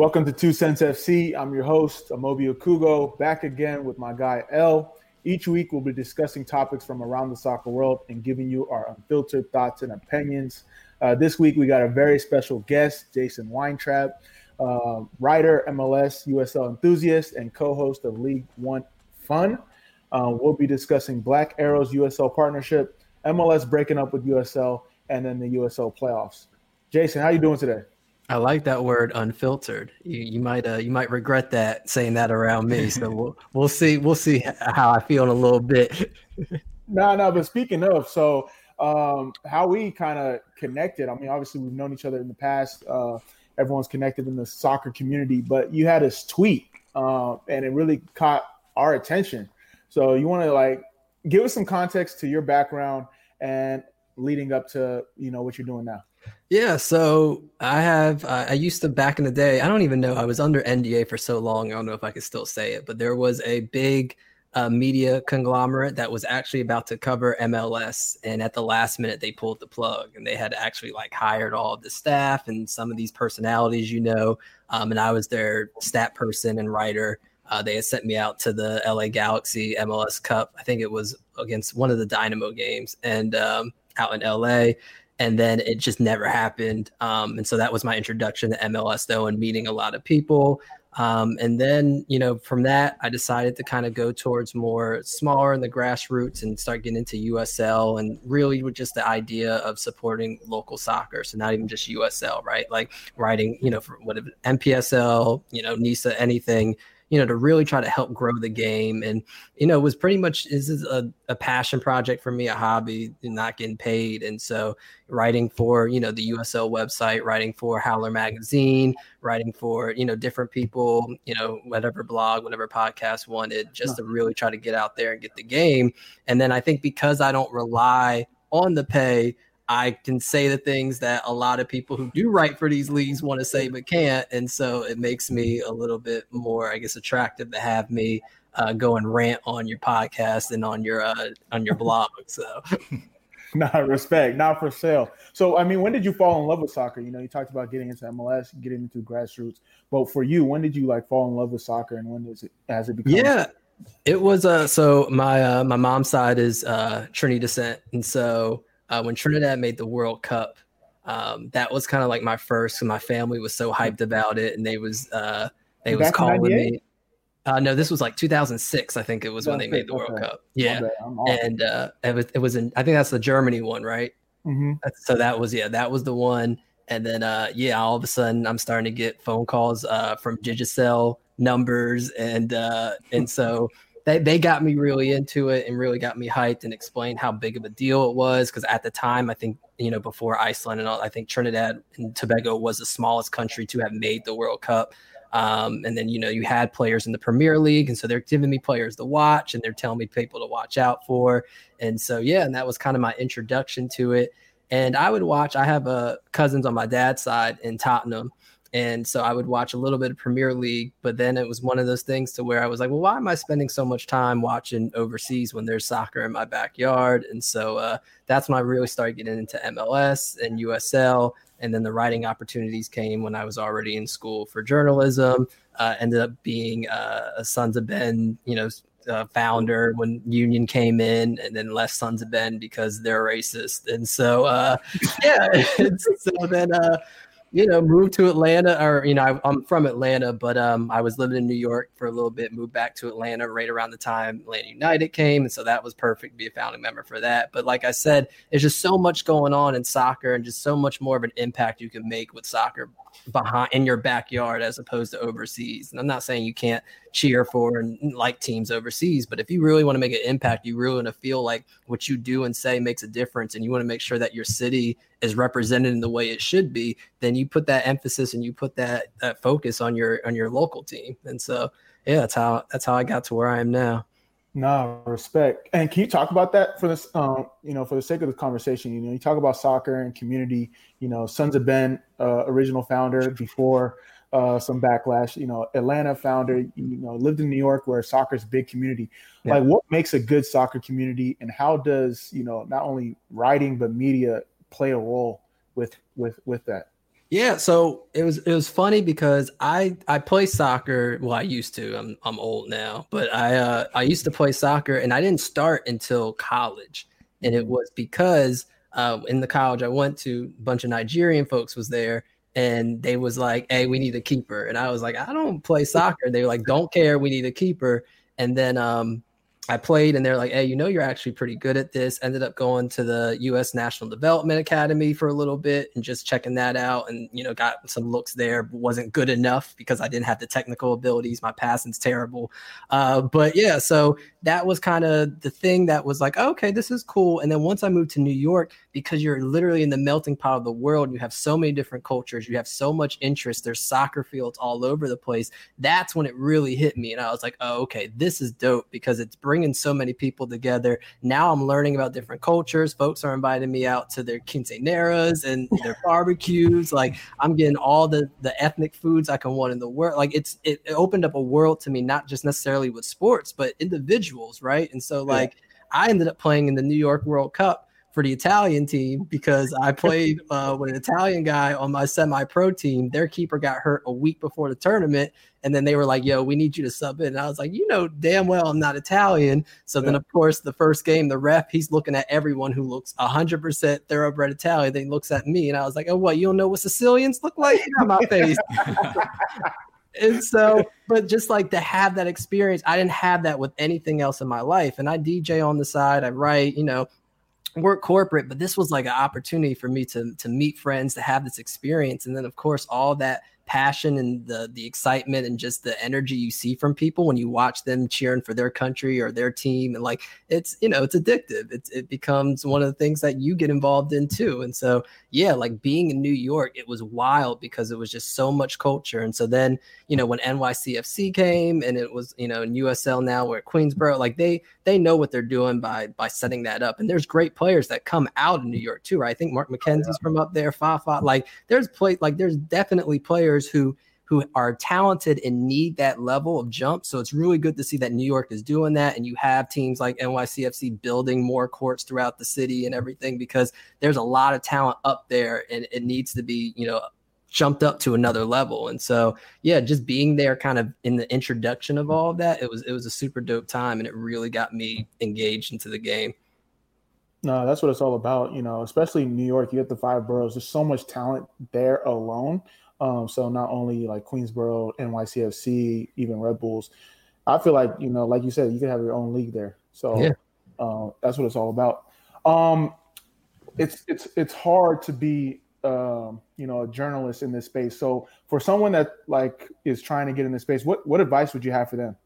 Welcome to Two Cents FC. I'm your host, Amobi Okugo, back again with my guy L. Each week, we'll be discussing topics from around the soccer world and giving you our unfiltered thoughts and opinions. Uh, this week, we got a very special guest, Jason Weintraub, uh, writer, MLS, USL enthusiast, and co host of League One Fun. Uh, we'll be discussing Black Arrows USL partnership, MLS breaking up with USL, and then the USL playoffs. Jason, how are you doing today? I like that word unfiltered. You, you might uh, you might regret that saying that around me. So we'll we'll see we'll see how I feel in a little bit. no, no. But speaking of, so um, how we kind of connected. I mean, obviously we've known each other in the past. Uh, everyone's connected in the soccer community, but you had this tweet, uh, and it really caught our attention. So you want to like give us some context to your background and leading up to you know what you're doing now. Yeah, so I have uh, I used to back in the day. I don't even know I was under NDA for so long. I don't know if I could still say it, but there was a big uh, media conglomerate that was actually about to cover MLS, and at the last minute they pulled the plug, and they had actually like hired all of the staff and some of these personalities, you know. Um, and I was their stat person and writer. Uh, they had sent me out to the LA Galaxy MLS Cup. I think it was against one of the Dynamo games, and um, out in LA and then it just never happened. Um, and so that was my introduction to MLS, though, and meeting a lot of people. Um, and then, you know, from that, I decided to kind of go towards more smaller in the grassroots and start getting into USL and really with just the idea of supporting local soccer. So not even just USL, right? Like writing, you know, for whatever NPSL, you know, NISA, anything you know, to really try to help grow the game. And, you know, it was pretty much this is a, a passion project for me, a hobby, not getting paid. And so writing for, you know, the USL website, writing for Howler Magazine, writing for, you know, different people, you know, whatever blog, whatever podcast wanted, just to really try to get out there and get the game. And then I think because I don't rely on the pay, I can say the things that a lot of people who do write for these leagues want to say but can't, and so it makes me a little bit more, I guess, attractive to have me uh, go and rant on your podcast and on your uh, on your blog. So, not respect, not for sale. So, I mean, when did you fall in love with soccer? You know, you talked about getting into MLS, getting into grassroots, but for you, when did you like fall in love with soccer, and when does it has it become? Yeah. It was uh so my uh my mom's side is uh Trini descent and so uh, when Trinidad made the World Cup. Um, that was kind of like my first. My family was so hyped about it, and they was uh, they was calling me. Uh, no, this was like 2006. I think it was when they made the World okay. Cup. Yeah, and uh, it was it was in. I think that's the Germany one, right? Mm-hmm. So that was yeah, that was the one. And then uh, yeah, all of a sudden I'm starting to get phone calls uh, from Digicel numbers, and uh, and so they, they got me really into it and really got me hyped and explained how big of a deal it was. Because at the time, I think, you know, before Iceland and all, I think Trinidad and Tobago was the smallest country to have made the World Cup. Um, and then, you know, you had players in the Premier League. And so they're giving me players to watch and they're telling me people to watch out for. And so, yeah, and that was kind of my introduction to it. And I would watch, I have uh, cousins on my dad's side in Tottenham. And so I would watch a little bit of Premier League, but then it was one of those things to where I was like, well, why am I spending so much time watching overseas when there's soccer in my backyard? And so uh, that's when I really started getting into MLS and USL. And then the writing opportunities came when I was already in school for journalism. Uh, ended up being uh, a Sons of Ben, you know, uh, founder when Union came in, and then left Sons of Ben because they're racist. And so, uh, yeah, so then uh, you know, moved to Atlanta, or you know, I, am from Atlanta, but um, I was living in New York for a little bit. Moved back to Atlanta right around the time Atlanta United came, and so that was perfect to be a founding member for that. But like I said, there's just so much going on in soccer, and just so much more of an impact you can make with soccer behind in your backyard as opposed to overseas. And I'm not saying you can't cheer for and like teams overseas, but if you really want to make an impact, you really want to feel like what you do and say makes a difference, and you want to make sure that your city is represented in the way it should be, then you put that emphasis and you put that that focus on your on your local team. And so, yeah, that's how that's how I got to where I am now. No respect. And can you talk about that for this? Um, you know, for the sake of the conversation, you know, you talk about soccer and community. You know, Sons of Ben, uh, original founder before uh, some backlash. You know, Atlanta founder. You know, lived in New York where soccer's a big community. Yeah. Like, what makes a good soccer community, and how does you know not only writing but media play a role with with with that? Yeah, so it was it was funny because I I play soccer. Well, I used to. I'm I'm old now, but I uh, I used to play soccer, and I didn't start until college, and it was because uh, in the college I went to, a bunch of Nigerian folks was there, and they was like, "Hey, we need a keeper," and I was like, "I don't play soccer." They were like, "Don't care, we need a keeper," and then um I played and they're like, hey, you know, you're actually pretty good at this. Ended up going to the US National Development Academy for a little bit and just checking that out and, you know, got some looks there, wasn't good enough because I didn't have the technical abilities. My passing's terrible. Uh, but yeah, so that was kind of the thing that was like, okay, this is cool. And then once I moved to New York, because you're literally in the melting pot of the world, you have so many different cultures, you have so much interest, there's soccer fields all over the place. That's when it really hit me. And I was like, oh, okay, this is dope because it's bringing so many people together. Now I'm learning about different cultures. Folks are inviting me out to their quinceaneras and their barbecues. Like I'm getting all the the ethnic foods I can want in the world. Like it's it, it opened up a world to me, not just necessarily with sports, but individuals, right? And so like yeah. I ended up playing in the New York World Cup for the Italian team because I played uh, with an Italian guy on my semi-pro team. Their keeper got hurt a week before the tournament, and then they were like, "Yo, we need you to sub in." And I was like, "You know damn well I'm not Italian." So yeah. then, of course, the first game, the ref he's looking at everyone who looks 100 percent thoroughbred Italian. Then he looks at me, and I was like, "Oh, what? You don't know what Sicilians look like?" Get my face. and so, but just like to have that experience, I didn't have that with anything else in my life. And I DJ on the side, I write, you know, work corporate, but this was like an opportunity for me to to meet friends, to have this experience, and then of course all that passion and the the excitement and just the energy you see from people when you watch them cheering for their country or their team and like it's you know it's addictive. It's it becomes one of the things that you get involved in too and so yeah like being in new york it was wild because it was just so much culture and so then you know when nycfc came and it was you know in usl now we're at queensboro like they they know what they're doing by by setting that up and there's great players that come out of new york too right i think mark mckenzie's oh, yeah. from up there fafa like there's play like there's definitely players players who who are talented and need that level of jump. So it's really good to see that New York is doing that. And you have teams like NYCFC building more courts throughout the city and everything because there's a lot of talent up there and it needs to be, you know, jumped up to another level. And so, yeah, just being there kind of in the introduction of all of that, it was it was a super dope time and it really got me engaged into the game. No, that's what it's all about, you know, especially New York, you get the five boroughs. There's so much talent there alone um, so not only like Queensboro, NYCFC, even Red Bulls. I feel like you know, like you said, you can have your own league there. So yeah. uh, that's what it's all about. Um, it's it's it's hard to be um, you know a journalist in this space. So for someone that like is trying to get in this space, what what advice would you have for them?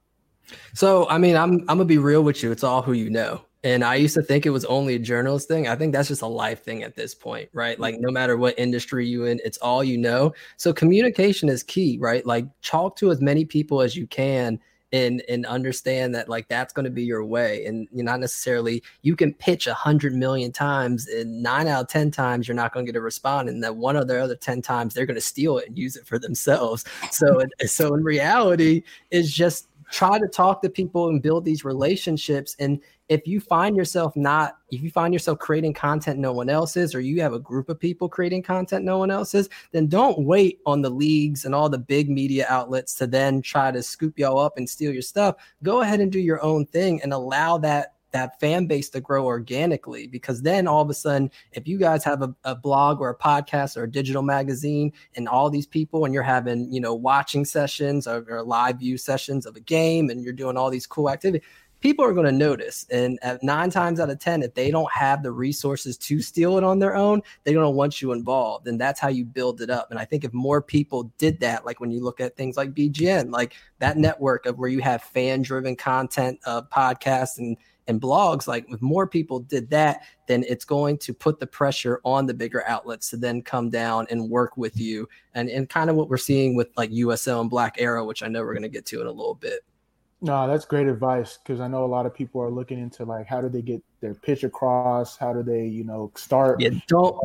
So I mean, I'm I'm gonna be real with you. It's all who you know. And I used to think it was only a journalist thing. I think that's just a life thing at this point, right? Like no matter what industry you in, it's all you know. So communication is key, right? Like talk to as many people as you can and and understand that like that's going to be your way and you're not necessarily you can pitch a hundred million times and nine out of ten times you're not going to get a response and that one of the other 10 times they're going to steal it and use it for themselves. So so in reality it's just try to talk to people and build these relationships and if you find yourself not if you find yourself creating content no one else is or you have a group of people creating content no one else is then don't wait on the leagues and all the big media outlets to then try to scoop y'all up and steal your stuff. Go ahead and do your own thing and allow that that fan base to grow organically because then all of a sudden if you guys have a, a, blog or a podcast or a digital magazine and all these people and you're having you know watching sessions or, or live view sessions of a game and you're doing all these cool activities people are going to notice. And nine times out of 10, if they don't have the resources to steal it on their own, they're going to want you involved. And that's how you build it up. And I think if more people did that, like when you look at things like BGN, like that network of where you have fan driven content, podcasts and, and blogs, like if more people did that, then it's going to put the pressure on the bigger outlets to then come down and work with you. And, and kind of what we're seeing with like USL and Black Arrow, which I know we're going to get to in a little bit. No, that's great advice because I know a lot of people are looking into like how do they get their pitch across? How do they, you know, start? Yeah, don't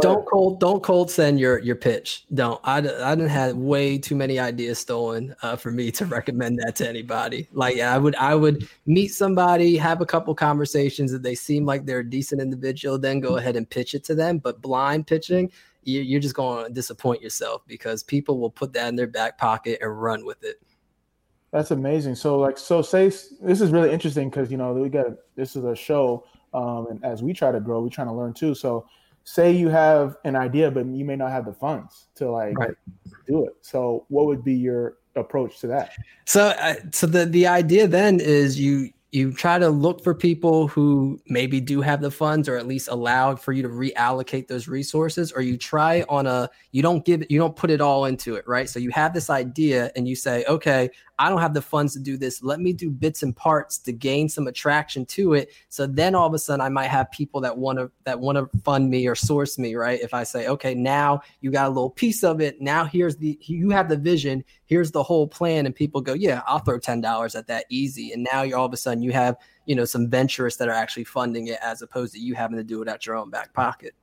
don't cold don't cold send your your pitch. Don't. I I didn't have way too many ideas stolen uh, for me to recommend that to anybody. Like I would I would meet somebody, have a couple conversations. that they seem like they're a decent individual, then go ahead and pitch it to them. But blind pitching, you're just going to disappoint yourself because people will put that in their back pocket and run with it. That's amazing. So like so say this is really interesting because you know we got this is a show um, and as we try to grow, we're trying to learn too. So say you have an idea, but you may not have the funds to like right. do it. So what would be your approach to that? So, uh, so the the idea then is you you try to look for people who maybe do have the funds or at least allow for you to reallocate those resources or you try on a you don't give you don't put it all into it right so you have this idea and you say okay I don't have the funds to do this. Let me do bits and parts to gain some attraction to it. So then all of a sudden I might have people that want to that want to fund me or source me, right? If I say, okay, now you got a little piece of it. Now here's the you have the vision, here's the whole plan, and people go, yeah, I'll throw ten dollars at that easy. And now you're all of a sudden you have you know some venturists that are actually funding it as opposed to you having to do it at your own back pocket.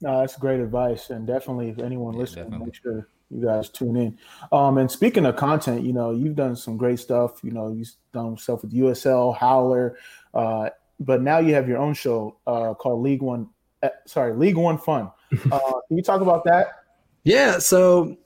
No, that's great advice, and definitely if anyone yeah, listening, definitely. make sure you guys tune in. Um, and speaking of content, you know, you've done some great stuff. You know, you've done stuff with USL, Howler, uh, but now you have your own show uh, called League One. Uh, sorry, League One Fun. Uh, can you talk about that? Yeah. So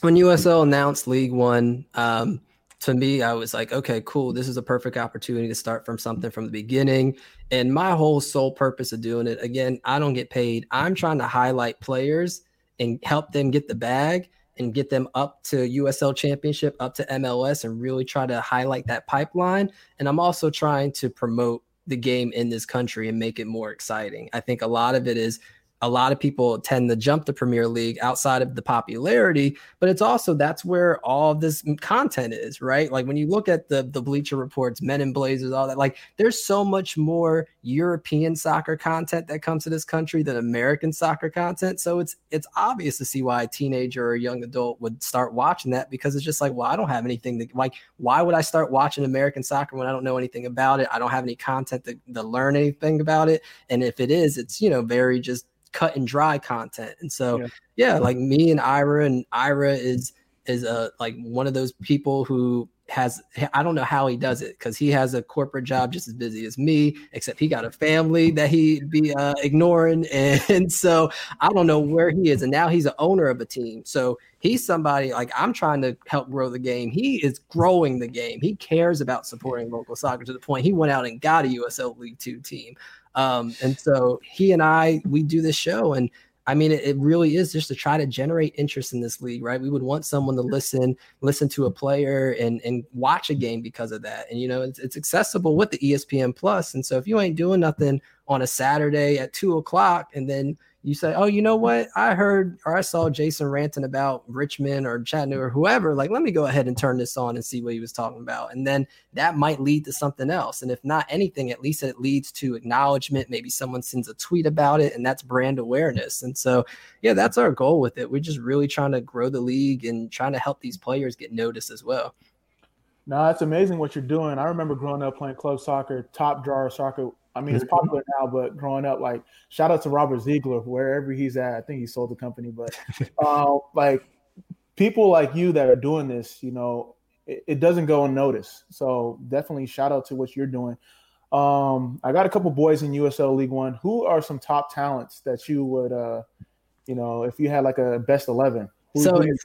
when USL announced League One, um, to me, I was like, okay, cool. This is a perfect opportunity to start from something from the beginning. And my whole sole purpose of doing it, again, I don't get paid. I'm trying to highlight players and help them get the bag and get them up to USL championship, up to MLS, and really try to highlight that pipeline. And I'm also trying to promote the game in this country and make it more exciting. I think a lot of it is a lot of people tend to jump the Premier League outside of the popularity, but it's also that's where all this content is, right? Like when you look at the the Bleacher Reports, Men in Blazers, all that, like there's so much more European soccer content that comes to this country than American soccer content. So it's it's obvious to see why a teenager or a young adult would start watching that because it's just like, well, I don't have anything to like. Why would I start watching American soccer when I don't know anything about it? I don't have any content to, to learn anything about it, and if it is, it's you know very just cut and dry content. And so, yeah, yeah like me and Ira, and Ira is is a like one of those people who has I don't know how he does it because he has a corporate job just as busy as me, except he got a family that he'd be uh, ignoring, and so I don't know where he is. And now he's an owner of a team, so he's somebody like I'm trying to help grow the game. He is growing the game. He cares about supporting local soccer to the point he went out and got a USL League Two team. Um, and so he and I, we do this show, and I mean, it, it, really is just to try to generate interest in this league, right? We would want someone to listen, listen to a player, and and watch a game because of that. And you know, it's, it's accessible with the ESPN Plus. And so if you ain't doing nothing on a Saturday at two o'clock, and then you say, oh, you know what? I heard or I saw Jason ranting about Richmond or Chattanooga or whoever. Like, let me go ahead and turn this on and see what he was talking about. And then that might lead to something else. And if not anything, at least it leads to acknowledgement. Maybe someone sends a tweet about it, and that's brand awareness. And so, yeah, that's our goal with it. We're just really trying to grow the league and trying to help these players get noticed as well. No, it's amazing what you're doing. I remember growing up playing club soccer, top drawer soccer I mean, it's popular now, but growing up, like shout out to Robert Ziegler, wherever he's at. I think he sold the company, but uh, like people like you that are doing this, you know, it, it, doesn't go unnoticed. So definitely shout out to what you're doing. Um, I got a couple boys in USL League One. Who are some top talents that you would, uh, you know, if you had like a best eleven? so it's,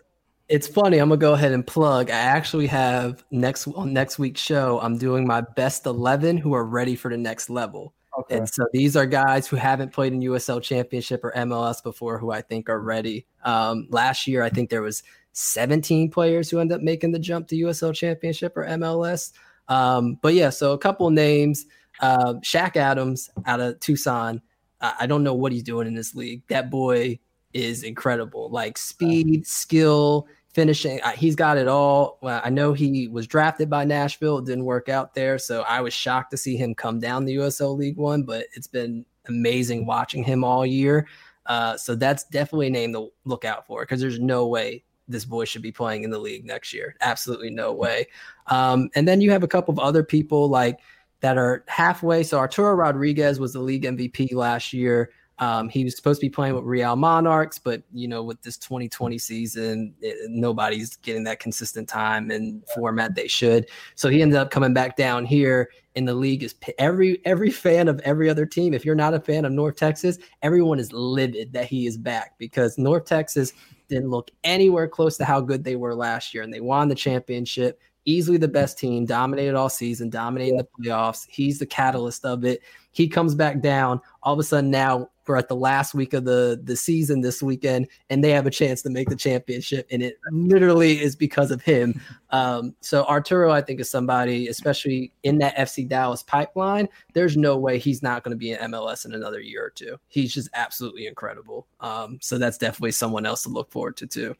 it's funny. I'm gonna go ahead and plug. I actually have next on next week's show. I'm doing my best 11 who are ready for the next level. Okay. And so these are guys who haven't played in USL Championship or MLS before, who I think are ready. Um, last year, I think there was 17 players who end up making the jump to USL Championship or MLS. Um, but yeah, so a couple names. Uh, Shaq Adams out of Tucson. I, I don't know what he's doing in this league. That boy is incredible. Like speed, skill, finishing. He's got it all. I know he was drafted by Nashville. It didn't work out there. So I was shocked to see him come down the USL League One, but it's been amazing watching him all year. Uh, so that's definitely a name to look out for because there's no way this boy should be playing in the league next year. Absolutely no way. Um, and then you have a couple of other people like that are halfway. So Arturo Rodriguez was the league MVP last year. Um, he was supposed to be playing with Real Monarchs, but you know, with this 2020 season, it, nobody's getting that consistent time and format they should. So he ended up coming back down here. In the league is every every fan of every other team. If you're not a fan of North Texas, everyone is livid that he is back because North Texas didn't look anywhere close to how good they were last year, and they won the championship easily the best team, dominated all season, dominating the playoffs. He's the catalyst of it. He comes back down. All of a sudden, now we're at the last week of the the season this weekend, and they have a chance to make the championship, and it literally is because of him. Um, so Arturo, I think, is somebody, especially in that FC Dallas pipeline. There's no way he's not going to be in MLS in another year or two. He's just absolutely incredible. Um, so that's definitely someone else to look forward to too.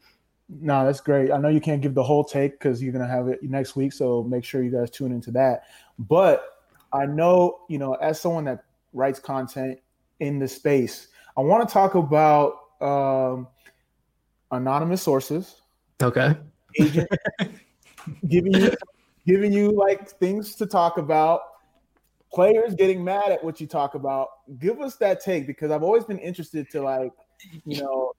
No, that's great. I know you can't give the whole take because you're gonna have it next week, so make sure you guys tune into that. But I know, you know, as someone that writes content in the space, I want to talk about um, anonymous sources. Okay. Agent giving you giving you like things to talk about. Players getting mad at what you talk about. Give us that take because I've always been interested to like, you know,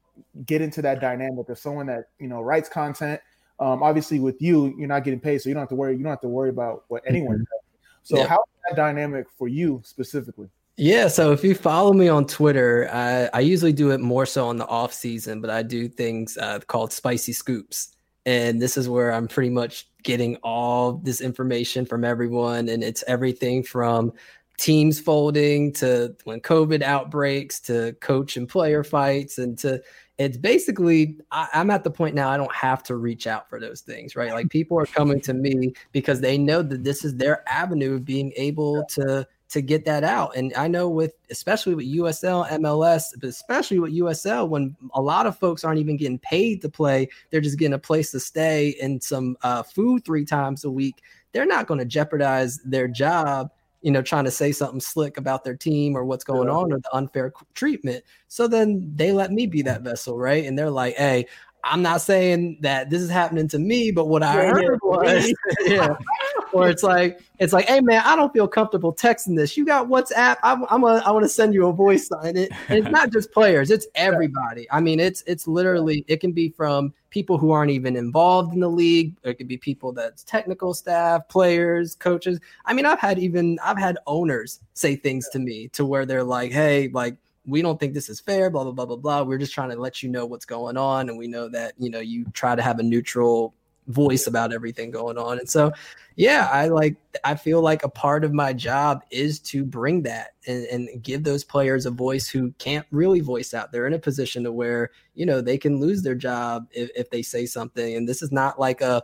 get into that dynamic of someone that you know writes content. Um, obviously, with you, you're not getting paid, so you don't have to worry. You don't have to worry about what anyone mm-hmm. does. So, yeah. how is that dynamic for you specifically? Yeah, so if you follow me on Twitter, I, I usually do it more so on the off season, but I do things uh, called spicy scoops, and this is where I'm pretty much getting all this information from everyone, and it's everything from teams folding to when COVID outbreaks to coach and player fights and to it's basically I, am at the point now I don't have to reach out for those things, right? Like people are coming to me because they know that this is their avenue of being able to to get that out. And I know with especially with USL, MLS, but especially with USL, when a lot of folks aren't even getting paid to play, they're just getting a place to stay and some uh, food three times a week. They're not going to jeopardize their job you know, trying to say something slick about their team or what's going yeah. on or the unfair treatment. So then they let me be that vessel, right? And they're like, hey, I'm not saying that this is happening to me, but what I heard was, yeah. or it's like, it's like, hey man, I don't feel comfortable texting this. You got WhatsApp? I'm, I'm a, I want to send you a voice sign. It, and it's not just players; it's everybody. I mean, it's it's literally it can be from people who aren't even involved in the league. It could be people that's technical staff, players, coaches. I mean, I've had even I've had owners say things to me to where they're like, hey, like we don't think this is fair, blah, blah, blah, blah, blah. We're just trying to let you know what's going on. And we know that, you know, you try to have a neutral voice about everything going on. And so, yeah, I like, I feel like a part of my job is to bring that and, and give those players a voice who can't really voice out. They're in a position to where, you know, they can lose their job if, if they say something. And this is not like a,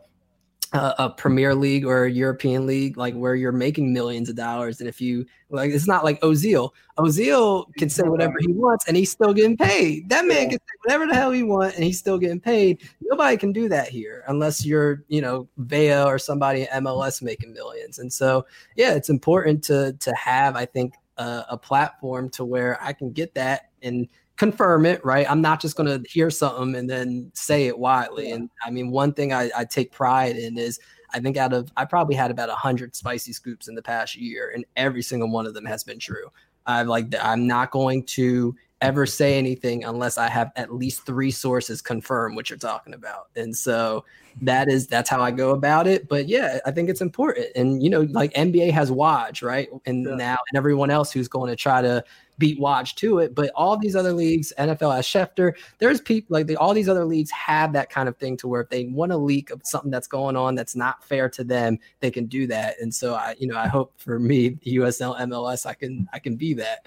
a, a Premier League or a European League, like where you're making millions of dollars. And if you like, it's not like Ozil. Ozil can say whatever he wants, and he's still getting paid. That man can say whatever the hell he wants, and he's still getting paid. Nobody can do that here unless you're, you know, Vela or somebody in MLS making millions. And so, yeah, it's important to to have, I think, a, a platform to where I can get that and confirm it, right? I'm not just going to hear something and then say it widely. Yeah. And I mean, one thing I, I, take pride in is I think out of I probably had about a hundred spicy scoops in the past year, and every single one of them has been true. I like I'm not going to ever say anything unless I have at least three sources confirm what you're talking about. And so that is that's how I go about it. But yeah, I think it's important. And you know, like NBA has Woj, right? And yeah. now and everyone else who's going to try to beat Woj to it. But all these other leagues, NFL has Schefter, there's people like all these other leagues have that kind of thing to where if they want to leak of something that's going on that's not fair to them, they can do that. And so I, you know, I hope for me, USL MLS, I can I can be that.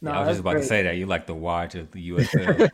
No, yeah, I was just about great. to say that you like the watch of the USL.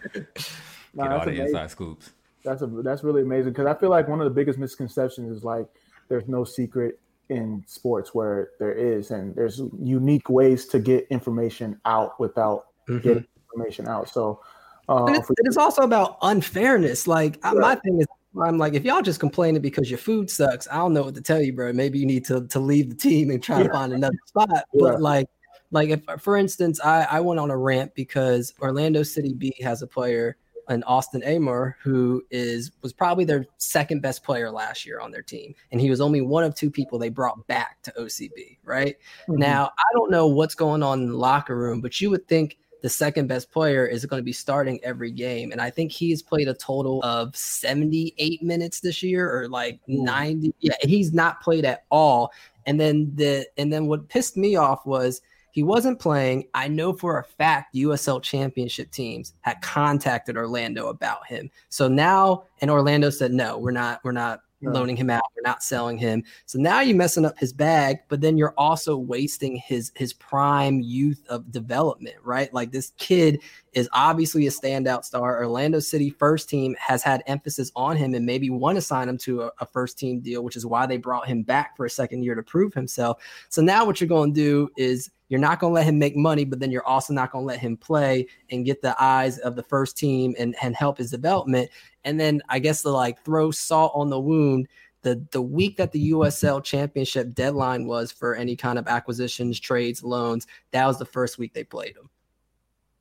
no, Get all the amazing. inside scoops. That's a that's really amazing because I feel like one of the biggest misconceptions is like there's no secret in sports where there is, and there's unique ways to get information out without mm-hmm. getting information out. So, uh, it's, for- it's, also about unfairness. Like yeah. my thing is, I'm like, if y'all just complaining because your food sucks, I don't know what to tell you, bro. Maybe you need to to leave the team and try yeah. to find another spot. Yeah. But like like if for instance I, I went on a rant because orlando city b has a player an austin Amer, who is was probably their second best player last year on their team and he was only one of two people they brought back to ocb right mm-hmm. now i don't know what's going on in the locker room but you would think the second best player is going to be starting every game. And I think he's played a total of 78 minutes this year or like 90. Yeah, he's not played at all. And then the and then what pissed me off was he wasn't playing. I know for a fact USL championship teams had contacted Orlando about him. So now and Orlando said no, we're not we're not loaning him out. We're not selling him. So now you're messing up his bag, but then you're also wasting his his prime youth of development, right? Like this kid is obviously a standout star. Orlando City first team has had emphasis on him and maybe want to sign him to a, a first team deal, which is why they brought him back for a second year to prove himself. So now what you're going to do is you're not going to let him make money, but then you're also not going to let him play and get the eyes of the first team and, and help his development. And then I guess to like throw salt on the wound, the the week that the USL championship deadline was for any kind of acquisitions, trades, loans, that was the first week they played him.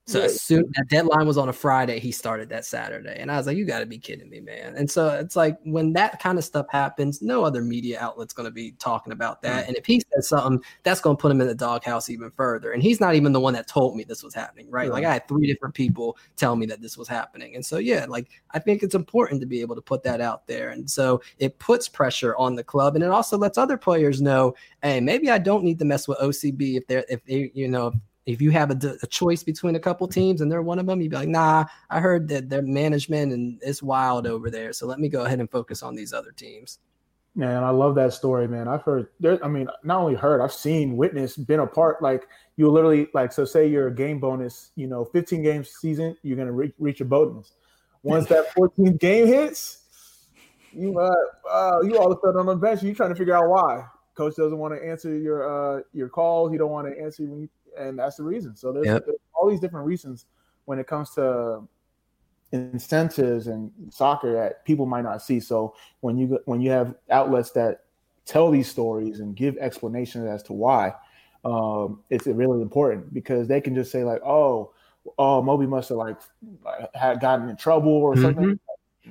So as soon that deadline was on a Friday, he started that Saturday. And I was like, you got to be kidding me, man. And so it's like when that kind of stuff happens, no other media outlet's going to be talking about that. Mm-hmm. And if he says something, that's going to put him in the doghouse even further. And he's not even the one that told me this was happening, right? Like I had three different people tell me that this was happening. And so, yeah, like I think it's important to be able to put that out there. And so it puts pressure on the club and it also lets other players know, hey, maybe I don't need to mess with OCB if they're, if they, you know, if you have a, a, choice between a couple teams and they're one of them, you'd be like, nah, I heard that their management and it's wild over there. So let me go ahead and focus on these other teams. Man, I love that story, man. I've heard there, I mean, not only heard, I've seen, witnessed, been a part. Like you literally like, so say you're a game bonus, you know, 15 games season, you're going to re- reach a bonus. Once that 14th game hits, you, uh, uh, you all of a sudden on the bench, you're trying to figure out why coach doesn't want to answer your, uh, your calls. He don't want to answer when you and that's the reason. So there's, yep. there's all these different reasons when it comes to incentives and soccer that people might not see. So when you when you have outlets that tell these stories and give explanations as to why, um, it's really important because they can just say like, "Oh, oh, Moby must have like had gotten in trouble or mm-hmm. something."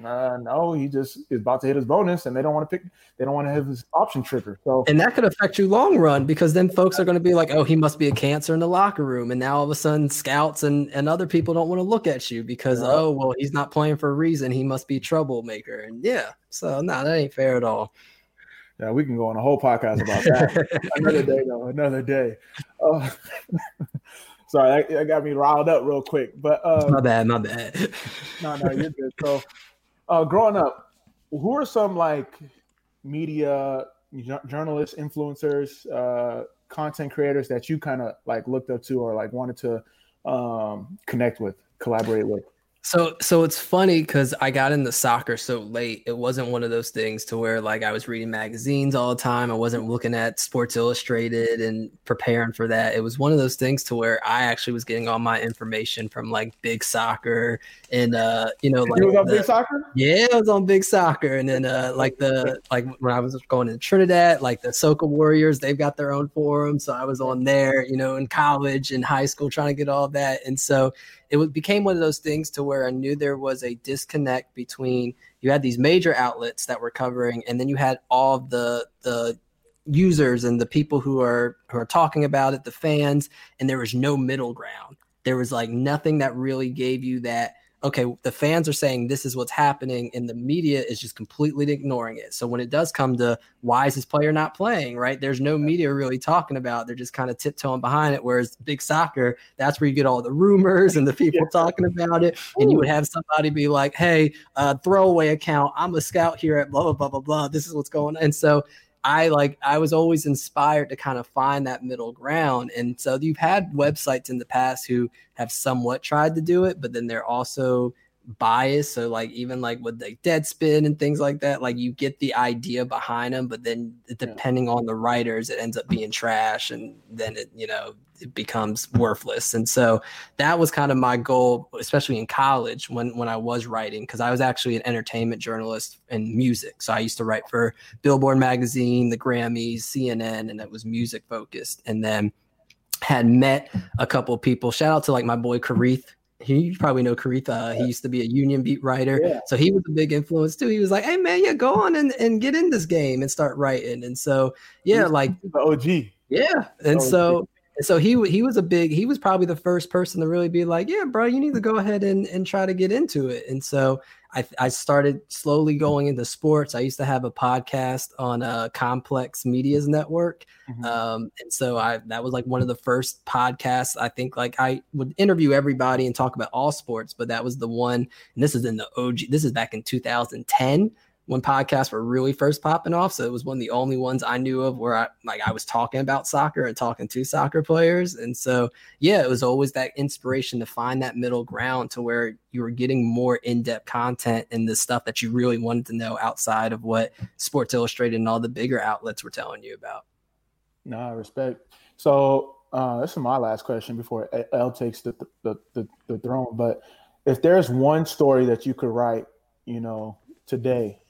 Uh, no, he just is about to hit his bonus, and they don't want to pick. They don't want to have his option trigger. So, and that could affect you long run because then folks are going to be like, "Oh, he must be a cancer in the locker room," and now all of a sudden, scouts and and other people don't want to look at you because yeah. oh, well, he's not playing for a reason. He must be troublemaker, and yeah, so no, that ain't fair at all. Yeah, we can go on a whole podcast about that another day, though. Another day. Uh, sorry, that, that, got me riled up real quick. But uh, my bad, my bad. no, no, you're good. So uh, growing up, who are some like media journalists, influencers, uh, content creators that you kind of like looked up to or like wanted to um, connect with, collaborate with? So so it's funny because I got into soccer so late. It wasn't one of those things to where like I was reading magazines all the time. I wasn't looking at Sports Illustrated and preparing for that. It was one of those things to where I actually was getting all my information from like Big Soccer and uh you know like you was on the, Big Soccer. Yeah, I was on Big Soccer, and then uh like the like when I was going to Trinidad, like the Soca Warriors, they've got their own forum. So I was on there, you know, in college and high school trying to get all that, and so it became one of those things to where I knew there was a disconnect between you had these major outlets that were covering, and then you had all the the users and the people who are who are talking about it, the fans, and there was no middle ground. There was like nothing that really gave you that okay, the fans are saying this is what's happening, and the media is just completely ignoring it. So when it does come to why is this player not playing, right? There's no media really talking about. They're just kind of tiptoeing behind it. Whereas big soccer, that's where you get all the rumors and the people yeah. talking about it. And you would have somebody be like, "Hey, uh, throwaway account. I'm a scout here at blah blah blah blah blah. This is what's going on." And so I like I was always inspired to kind of find that middle ground. And so you've had websites in the past who have somewhat tried to do it, but then they're also biased. So like even like with like Deadspin and things like that, like you get the idea behind them, but then depending on the writers, it ends up being trash, and then it you know it becomes worthless. And so that was kind of my goal, especially in college when when I was writing, because I was actually an entertainment journalist in music. So I used to write for Billboard magazine, the Grammys, CNN, and it was music focused. And then had met a couple of people. Shout out to like my boy Karith. He you probably know Karith. Uh, he used to be a union beat writer. Yeah. So he was a big influence too. He was like, Hey man, yeah, go on and, and get in this game and start writing. And so yeah, like the OG. Yeah. And so And so he he was a big he was probably the first person to really be like, yeah, bro, you need to go ahead and and try to get into it. And so I I started slowly going into sports. I used to have a podcast on uh, Complex Media's network, mm-hmm. um, and so I that was like one of the first podcasts. I think like I would interview everybody and talk about all sports, but that was the one. And this is in the OG. This is back in 2010 when podcasts were really first popping off. So it was one of the only ones I knew of where I like I was talking about soccer and talking to soccer players. And so yeah, it was always that inspiration to find that middle ground to where you were getting more in-depth content and the stuff that you really wanted to know outside of what Sports Illustrated and all the bigger outlets were telling you about. No, I respect. So uh, this is my last question before L takes the, the, the, the throne. But if there's one story that you could write, you know, today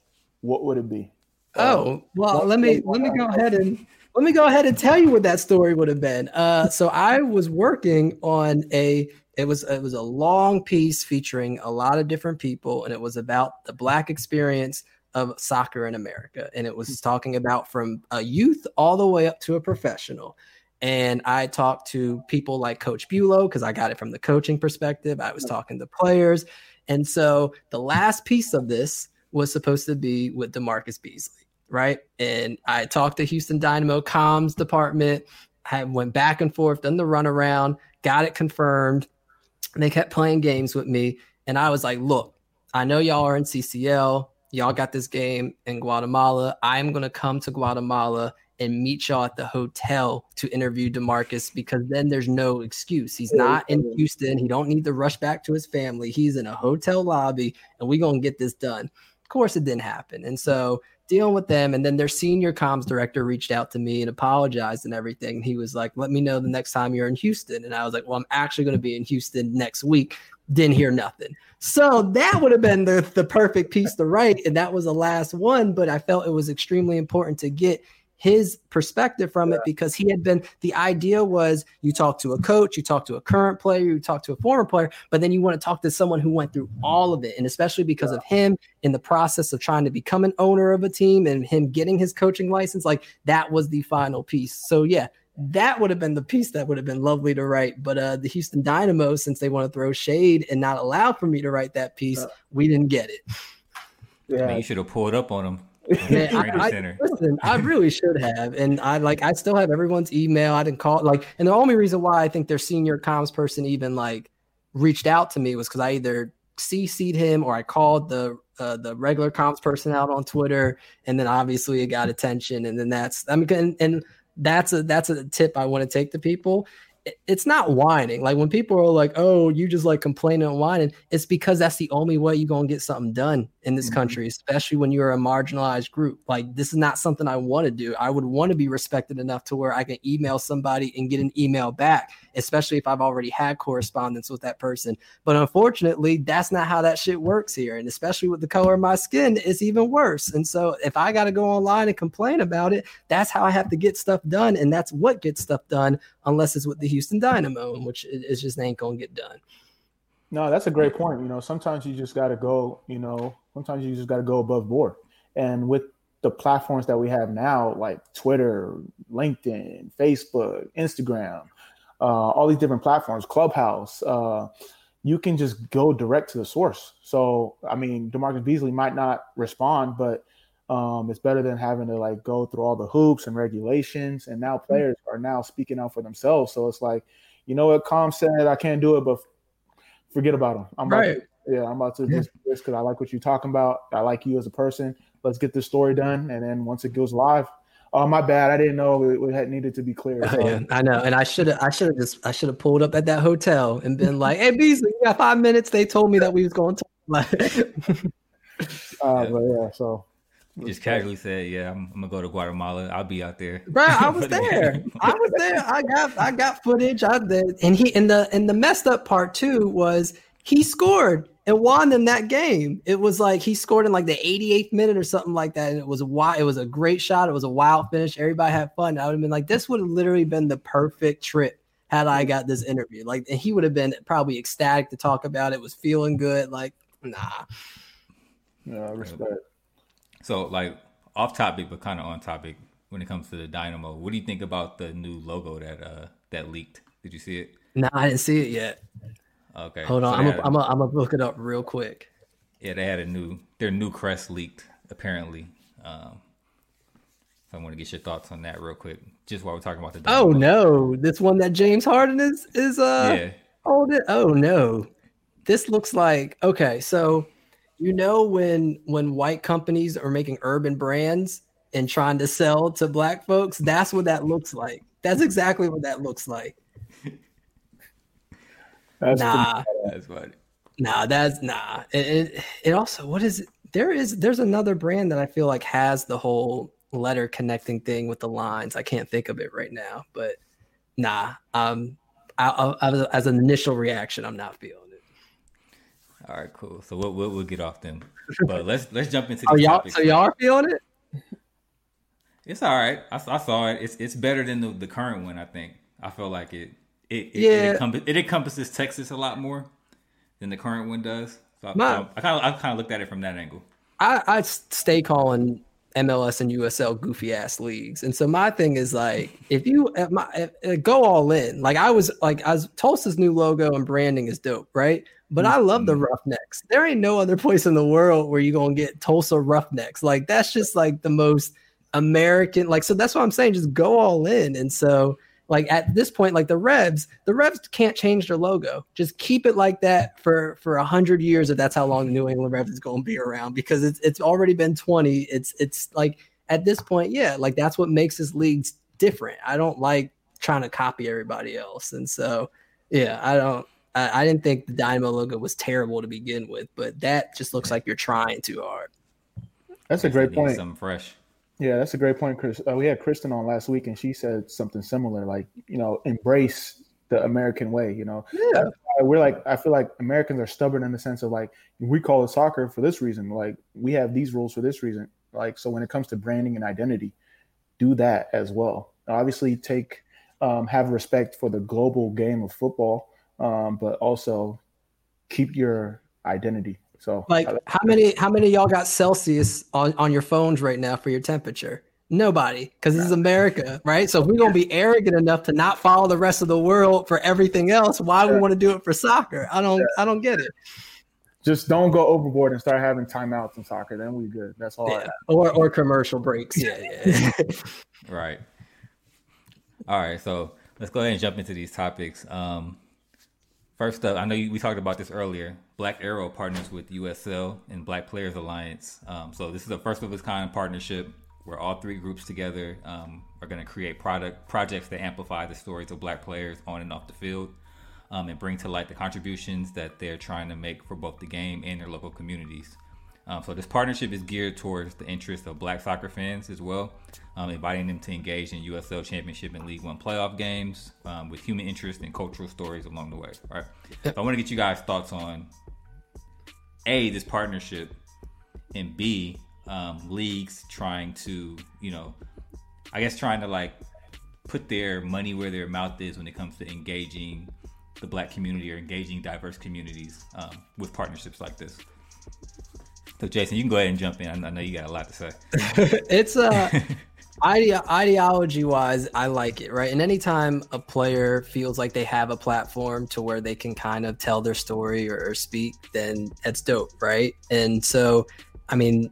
what would it be? Oh well, let me let me go ahead and let me go ahead and tell you what that story would have been. Uh, so I was working on a it was it was a long piece featuring a lot of different people, and it was about the black experience of soccer in America, and it was talking about from a youth all the way up to a professional. And I talked to people like Coach Bulow because I got it from the coaching perspective. I was talking to players, and so the last piece of this was supposed to be with DaMarcus Beasley, right? And I talked to Houston Dynamo comms department, I went back and forth, done the runaround, got it confirmed. And they kept playing games with me. And I was like, look, I know y'all are in CCL. Y'all got this game in Guatemala. I'm going to come to Guatemala and meet y'all at the hotel to interview DaMarcus because then there's no excuse. He's not in Houston. He don't need to rush back to his family. He's in a hotel lobby and we're going to get this done. Of course, it didn't happen. And so dealing with them, and then their senior comms director reached out to me and apologized and everything. He was like, "Let me know the next time you're in Houston." And I was like, "Well, I'm actually going to be in Houston next week." Didn't hear nothing. So that would have been the the perfect piece to write, and that was the last one. But I felt it was extremely important to get his perspective from yeah. it because he had been the idea was you talk to a coach, you talk to a current player, you talk to a former player, but then you want to talk to someone who went through all of it. And especially because yeah. of him in the process of trying to become an owner of a team and him getting his coaching license, like that was the final piece. So yeah, that would have been the piece that would have been lovely to write. But uh, the Houston Dynamo, since they want to throw shade and not allow for me to write that piece, yeah. we didn't get it. Yeah, Man, you should have pulled up on them. Man, I, I, listen, I really should have, and I like I still have everyone's email. I didn't call like, and the only reason why I think their senior comms person even like reached out to me was because I either CC'd him or I called the uh, the regular comms person out on Twitter, and then obviously it got attention, and then that's I mean, and, and that's a that's a tip I want to take to people it's not whining. Like when people are like, "Oh, you just like complaining and whining," it's because that's the only way you're gonna get something done in this mm-hmm. country, especially when you're a marginalized group. Like this is not something I want to do. I would want to be respected enough to where I can email somebody and get an email back, especially if I've already had correspondence with that person. But unfortunately, that's not how that shit works here, and especially with the color of my skin, it's even worse. And so if I got to go online and complain about it, that's how I have to get stuff done, and that's what gets stuff done, unless it's with the Houston Dynamo, which is just ain't gonna get done. No, that's a great point. You know, sometimes you just got to go. You know, sometimes you just got to go above board. And with the platforms that we have now, like Twitter, LinkedIn, Facebook, Instagram, uh, all these different platforms, Clubhouse, uh, you can just go direct to the source. So, I mean, DaMarcus Beasley might not respond, but um, it's better than having to like go through all the hoops and regulations. And now mm-hmm. players are now speaking out for themselves. So it's like, you know what, Com said I can't do it, but forget about him. I'm right. To, yeah, I'm about to just this because I like what you're talking about. I like you as a person. Let's get this story done, and then once it goes live, Oh, my bad. I didn't know it, it had needed to be clear. So. yeah, I know, and I should have. I should have just. I should have pulled up at that hotel and been like, "Hey, Beasley, you got five minutes." They told me that we was going to. Like, uh, but yeah, so just casually said, "Yeah, I'm, I'm, gonna go to Guatemala. I'll be out there." Bro, I was there. I was there. I got I got footage. I did, and he and the and the messed up part too was he scored and won them that game. It was like he scored in like the 88th minute or something like that, and it was a wild. It was a great shot. It was a wild finish. Everybody had fun. I would have been like, this would have literally been the perfect trip had I got this interview. Like, and he would have been probably ecstatic to talk about it. Was feeling good. Like, nah. Yeah, respect. So, like off topic, but kind of on topic when it comes to the Dynamo. What do you think about the new logo that uh, that leaked. Did you see it? No, I didn't see it yet. Okay. Hold on. So I'm gonna I'm look it up real quick. Yeah, they had a new their new crest leaked apparently. Um, so I want to get your thoughts on that real quick, just while we're talking about the. Oh no, this one that James Harden is is uh. Yeah. Oh, oh no, this looks like okay. So, you know when when white companies are making urban brands and trying to sell to black folks, that's what that looks like. That's exactly what that looks like. That's nah, that's funny. Nah, that's nah. It, it, it also what is it? There is there's another brand that I feel like has the whole letter connecting thing with the lines. I can't think of it right now, but nah. Um, I, I, as an initial reaction, I'm not feeling. All right, cool. So we'll we'll, we'll get off them, but let's let's jump into. Oh, y'all, so y'all are feeling it? It's all right. I, I saw it. It's it's better than the, the current one. I think. I feel like it it, it, yeah. it, encompass, it encompasses Texas a lot more than the current one does. So My, I kind of I kind of looked at it from that angle. I, I stay calling MLS and USL goofy ass leagues, and so my thing is like if you my, go all in. Like I was like as Tulsa's new logo and branding is dope, right? But. I love the mm-hmm. Roughnecks. There ain't no other place in the world where you're gonna get Tulsa Roughnecks. Like that's just like the most American. Like so that's what I'm saying. Just go all in, and so like at this point like the revs the revs can't change their logo just keep it like that for for a hundred years if that's how long the new england revs is going to be around because it's it's already been 20 it's it's like at this point yeah like that's what makes this league different i don't like trying to copy everybody else and so yeah i don't I, I didn't think the dynamo logo was terrible to begin with but that just looks like you're trying too hard that's a great point something fresh yeah, that's a great point, Chris. Uh, we had Kristen on last week, and she said something similar, like you know, embrace the American way. You know, yeah, we're like, I feel like Americans are stubborn in the sense of like we call it soccer for this reason. Like we have these rules for this reason. Like so, when it comes to branding and identity, do that as well. Obviously, take um, have respect for the global game of football, um, but also keep your identity so like how many how many y'all got Celsius on, on your phones right now for your temperature? Nobody, because this is America, right? So if we're gonna be arrogant enough to not follow the rest of the world for everything else, why yeah. we want to do it for soccer? I don't yeah. I don't get it. Just don't go overboard and start having timeouts in soccer. Then we good. That's all. Yeah. Or or commercial breaks. Yeah, yeah. right. All right. So let's go ahead and jump into these topics. Um, first up, I know we talked about this earlier. Black Arrow partners with USL and Black Players Alliance. Um, so this is a first of its kind partnership where all three groups together um, are going to create product projects that amplify the stories of Black players on and off the field, um, and bring to light the contributions that they're trying to make for both the game and their local communities. Um, so this partnership is geared towards the interests of Black soccer fans as well, um, inviting them to engage in USL Championship and League One playoff games um, with human interest and cultural stories along the way. All right. So I want to get you guys' thoughts on a this partnership, and b um, leagues trying to you know, I guess trying to like put their money where their mouth is when it comes to engaging the black community or engaging diverse communities um, with partnerships like this. So, Jason, you can go ahead and jump in. I know you got a lot to say. it's uh, Ide- ideology wise, I like it, right? And anytime a player feels like they have a platform to where they can kind of tell their story or, or speak, then that's dope, right? And so, I mean,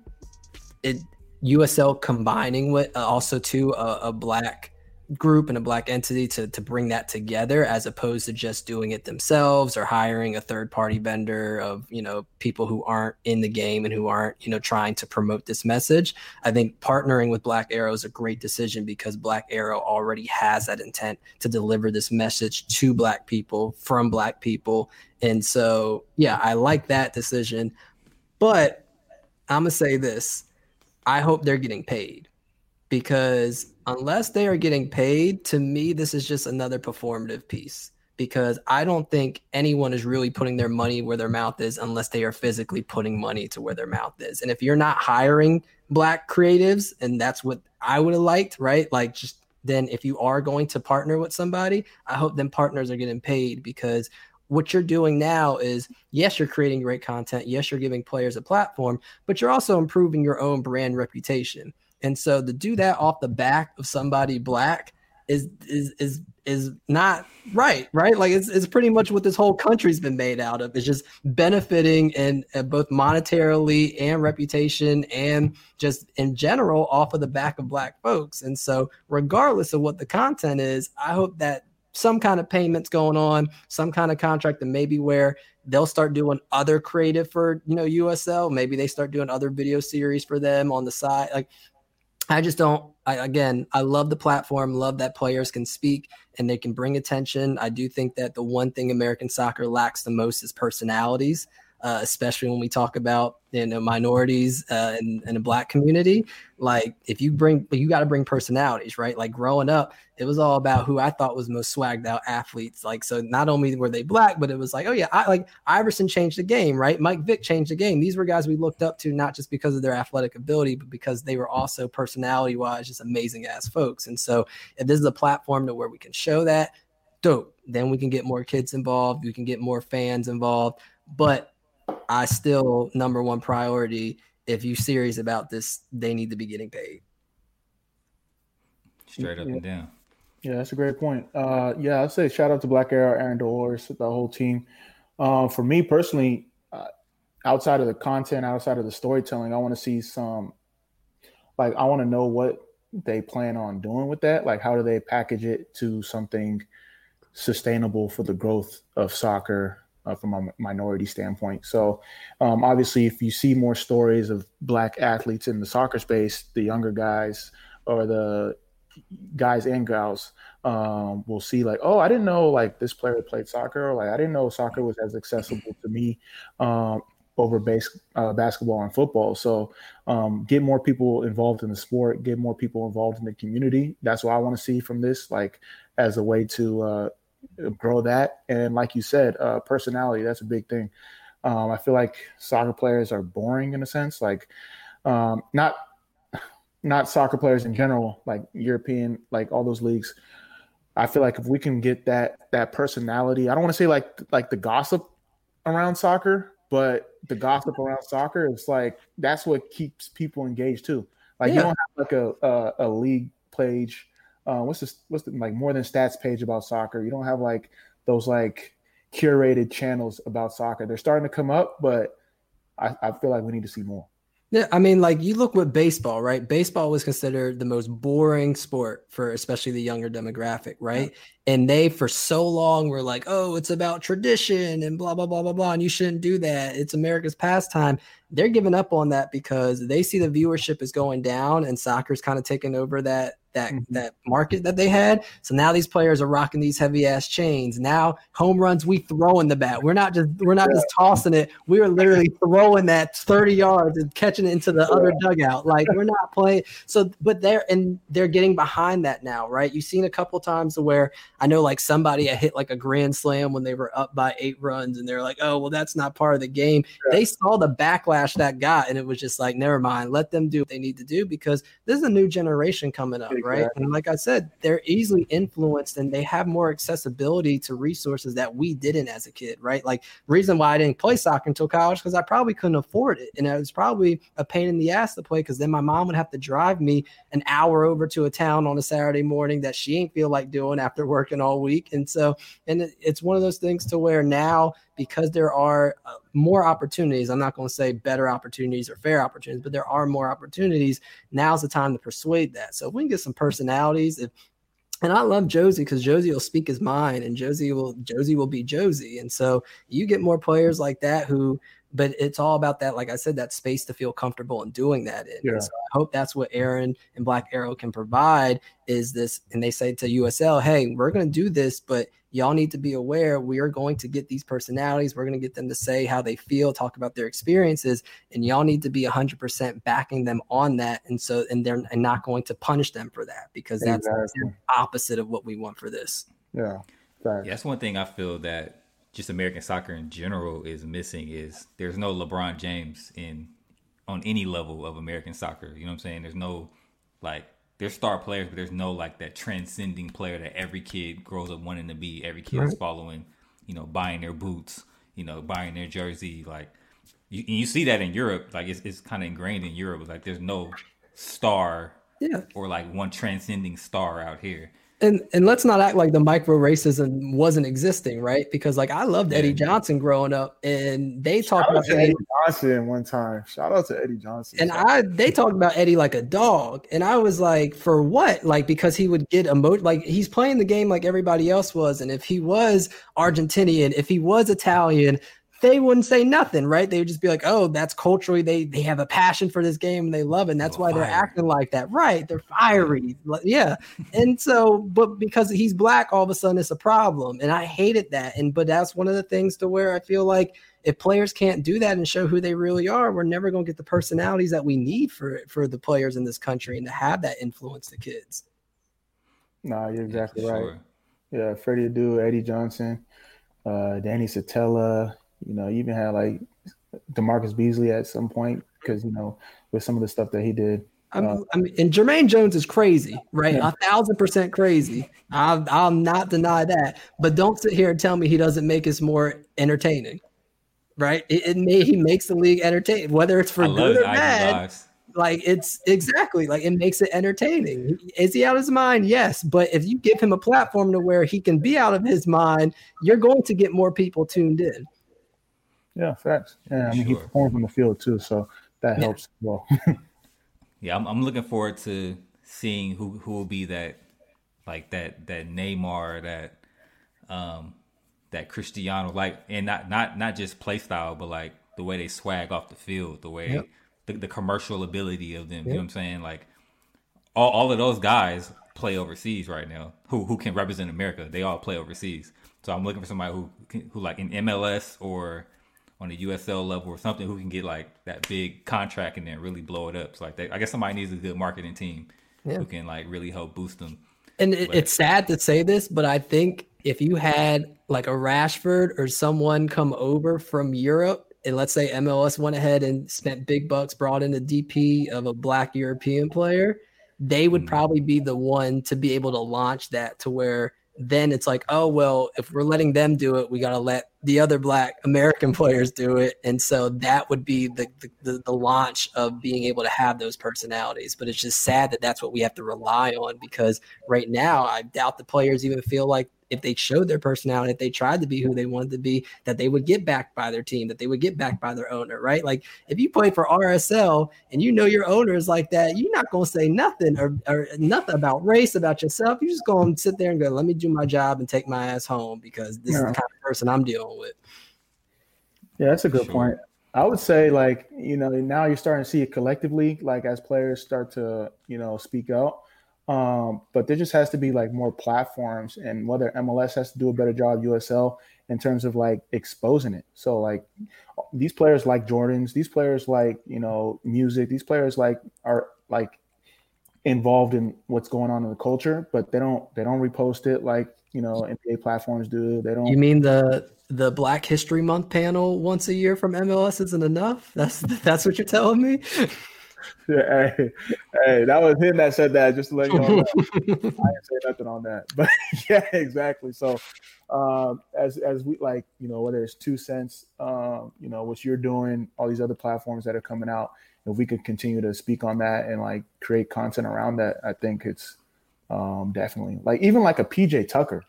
it USL combining with uh, also to a, a black group and a black entity to to bring that together as opposed to just doing it themselves or hiring a third party vendor of you know people who aren't in the game and who aren't you know trying to promote this message. I think partnering with black arrow is a great decision because black arrow already has that intent to deliver this message to black people from black people. And so yeah i like that decision. But i'm gonna say this. I hope they're getting paid because unless they are getting paid, to me, this is just another performative piece because I don't think anyone is really putting their money where their mouth is unless they are physically putting money to where their mouth is. And if you're not hiring black creatives, and that's what I would have liked, right? Like, just then if you are going to partner with somebody, I hope then partners are getting paid because what you're doing now is yes, you're creating great content. Yes, you're giving players a platform, but you're also improving your own brand reputation. And so to do that off the back of somebody black is is is is not right, right? Like it's it's pretty much what this whole country's been made out of. It's just benefiting and uh, both monetarily and reputation and just in general off of the back of black folks. And so, regardless of what the content is, I hope that some kind of payments going on, some kind of contract, and maybe where they'll start doing other creative for you know USL. Maybe they start doing other video series for them on the side. Like I just don't. I, again, I love the platform. Love that players can speak and they can bring attention. I do think that the one thing American soccer lacks the most is personalities uh, especially when we talk about you know minorities uh, and, and a black community. Like if you bring, you got to bring personalities, right? Like growing up, it was all about who I thought was most swagged out athletes. Like so, not only were they black, but it was like, oh yeah, I like Iverson changed the game, right? Mike Vick changed the game. These were guys we looked up to not just because of their athletic ability, but because they were also personality wise just amazing ass folks. And so, if this is a platform to where we can show that, dope. Then we can get more kids involved. We can get more fans involved. But I still number one priority. If you serious about this, they need to be getting paid. Straight up yeah. and down. Yeah, that's a great point. Uh, yeah, I'd say shout out to Black Arrow, Aaron Dolores, the whole team. Uh, for me personally, uh, outside of the content, outside of the storytelling, I want to see some, like, I want to know what they plan on doing with that. Like, how do they package it to something sustainable for the growth of soccer uh, from a minority standpoint. So, um, obviously, if you see more stories of black athletes in the soccer space, the younger guys or the guys and gals um, will see like, oh, I didn't know like this player played soccer. Or, like I didn't know soccer was as accessible to me um, over base, uh, basketball and football. So um, get more people involved in the sport, get more people involved in the community. That's what I want to see from this, like as a way to uh, grow that. And like you said, uh, personality, that's a big thing. Um, I feel like soccer players are boring in a sense, like um, not not soccer players in general, like European, like all those leagues. I feel like if we can get that that personality, I don't want to say like like the gossip around soccer, but the gossip around soccer is like that's what keeps people engaged too. Like yeah. you don't have like a, a, a league page uh, what's this what's the like more than stats page about soccer you don't have like those like curated channels about soccer they're starting to come up but i, I feel like we need to see more yeah, I mean, like you look with baseball, right? Baseball was considered the most boring sport for especially the younger demographic, right? Yeah. And they, for so long, were like, "Oh, it's about tradition and blah blah blah blah blah," and you shouldn't do that. It's America's pastime. They're giving up on that because they see the viewership is going down, and soccer's kind of taking over that that mm-hmm. that market that they had. So now these players are rocking these heavy ass chains. Now home runs, we throwing the bat. We're not just we're not yeah. just tossing it. We are literally throwing that 30 yards and catching it into the yeah. other dugout. Like we're not playing. So but they're and they're getting behind that now, right? You've seen a couple times where I know like somebody hit like a grand slam when they were up by eight runs and they're like, oh well that's not part of the game. Yeah. They saw the backlash that got and it was just like, never mind, let them do what they need to do because this is a new generation coming up right? And like I said, they're easily influenced and they have more accessibility to resources that we didn't as a kid, right? Like reason why I didn't play soccer until college because I probably couldn't afford it, and it was probably a pain in the ass to play because then my mom would have to drive me an hour over to a town on a Saturday morning that she ain't feel like doing after working all week, and so and it's one of those things to where now because there are uh, more opportunities. I'm not going to say better opportunities or fair opportunities, but there are more opportunities. Now's the time to persuade that. So if we can get some personalities, if and I love Josie because Josie will speak his mind, and Josie will Josie will be Josie, and so you get more players like that who but it's all about that, like I said, that space to feel comfortable in doing that. In. Yeah. So I hope that's what Aaron and Black Arrow can provide is this. And they say to USL, hey, we're going to do this, but y'all need to be aware we are going to get these personalities. We're going to get them to say how they feel, talk about their experiences, and y'all need to be 100% backing them on that. And so, and they're and not going to punish them for that because that's exactly. opposite of what we want for this. Yeah. Yeah, that's one thing I feel that just American soccer in general is missing is there's no LeBron James in on any level of American soccer. You know what I'm saying? There's no like there's star players, but there's no like that transcending player that every kid grows up wanting to be. Every kid right. is following, you know, buying their boots, you know, buying their jersey. Like you, you see that in Europe. Like it's it's kind of ingrained in Europe. Like there's no star, yeah, or like one transcending star out here and and let's not act like the micro racism wasn't existing, right? Because like I loved Eddie Johnson growing up, and they talked about Eddie, Eddie Johnson one time. Shout out to Eddie Johnson. And I they talked about Eddie like a dog, and I was like, for what? Like because he would get emo like he's playing the game like everybody else was, and if he was Argentinian, if he was Italian, they wouldn't say nothing, right? They would just be like, "Oh, that's culturally they they have a passion for this game and they love it. And that's oh, why they're acting like that." Right? They're fiery, yeah. and so, but because he's black, all of a sudden it's a problem, and I hated that. And but that's one of the things to where I feel like if players can't do that and show who they really are, we're never going to get the personalities that we need for for the players in this country and to have that influence the kids. No, you're exactly yeah, right. Sure. Yeah, Freddie Adu, Eddie Johnson, uh, Danny Szetela, you know, you even had like DaMarcus Beasley at some point because you know with some of the stuff that he did. Uh, I mean, and Jermaine Jones is crazy, right? Yeah. A thousand percent crazy. I'll, I'll not deny that. But don't sit here and tell me he doesn't make us more entertaining, right? It, it may, he makes the league entertaining, whether it's for good or bad. Like it's exactly like it makes it entertaining. Is he out of his mind? Yes, but if you give him a platform to where he can be out of his mind, you're going to get more people tuned in. Yeah, facts. Yeah, I mean sure. he performs on the field too, so that yeah. helps well. yeah, I'm, I'm looking forward to seeing who who will be that like that that Neymar that um that Cristiano like and not not not just play style but like the way they swag off the field, the way yep. the, the commercial ability of them. Yep. You know what I'm saying? Like all, all of those guys play overseas right now. Who who can represent America? They all play overseas. So I'm looking for somebody who who like in MLS or on a USL level or something who can get like that big contract and then really blow it up. So like, they, I guess somebody needs a good marketing team yeah. who can like really help boost them. And it, it's sad to say this, but I think if you had like a Rashford or someone come over from Europe, and let's say MLS went ahead and spent big bucks, brought in a DP of a black European player, they would mm-hmm. probably be the one to be able to launch that to where then it's like, oh well, if we're letting them do it, we got to let the other black American players do it, and so that would be the, the the launch of being able to have those personalities. But it's just sad that that's what we have to rely on because right now I doubt the players even feel like if they showed their personality, if they tried to be who they wanted to be, that they would get backed by their team, that they would get backed by their owner, right? Like if you play for RSL and you know your owner is like that, you're not going to say nothing or, or nothing about race, about yourself. You're just going to sit there and go, let me do my job and take my ass home because this yeah. is the kind of person I'm dealing with. Yeah, that's a good sure. point. I would say like, you know, now you're starting to see it collectively, like as players start to, you know, speak out. Um, but there just has to be like more platforms and whether MLS has to do a better job, USL in terms of like exposing it. So like these players like Jordans, these players like, you know, music, these players like are like involved in what's going on in the culture, but they don't they don't repost it like, you know, NBA platforms do. They don't You mean the the Black History Month panel once a year from MLS isn't enough? That's that's what you're telling me? hey, hey, that was him that said that. Just to let you know, I didn't say nothing on that. But yeah, exactly. So, um, as as we like, you know, whether it's two cents, um, you know, what you're doing, all these other platforms that are coming out, if we could continue to speak on that and like create content around that, I think it's um, definitely like even like a PJ Tucker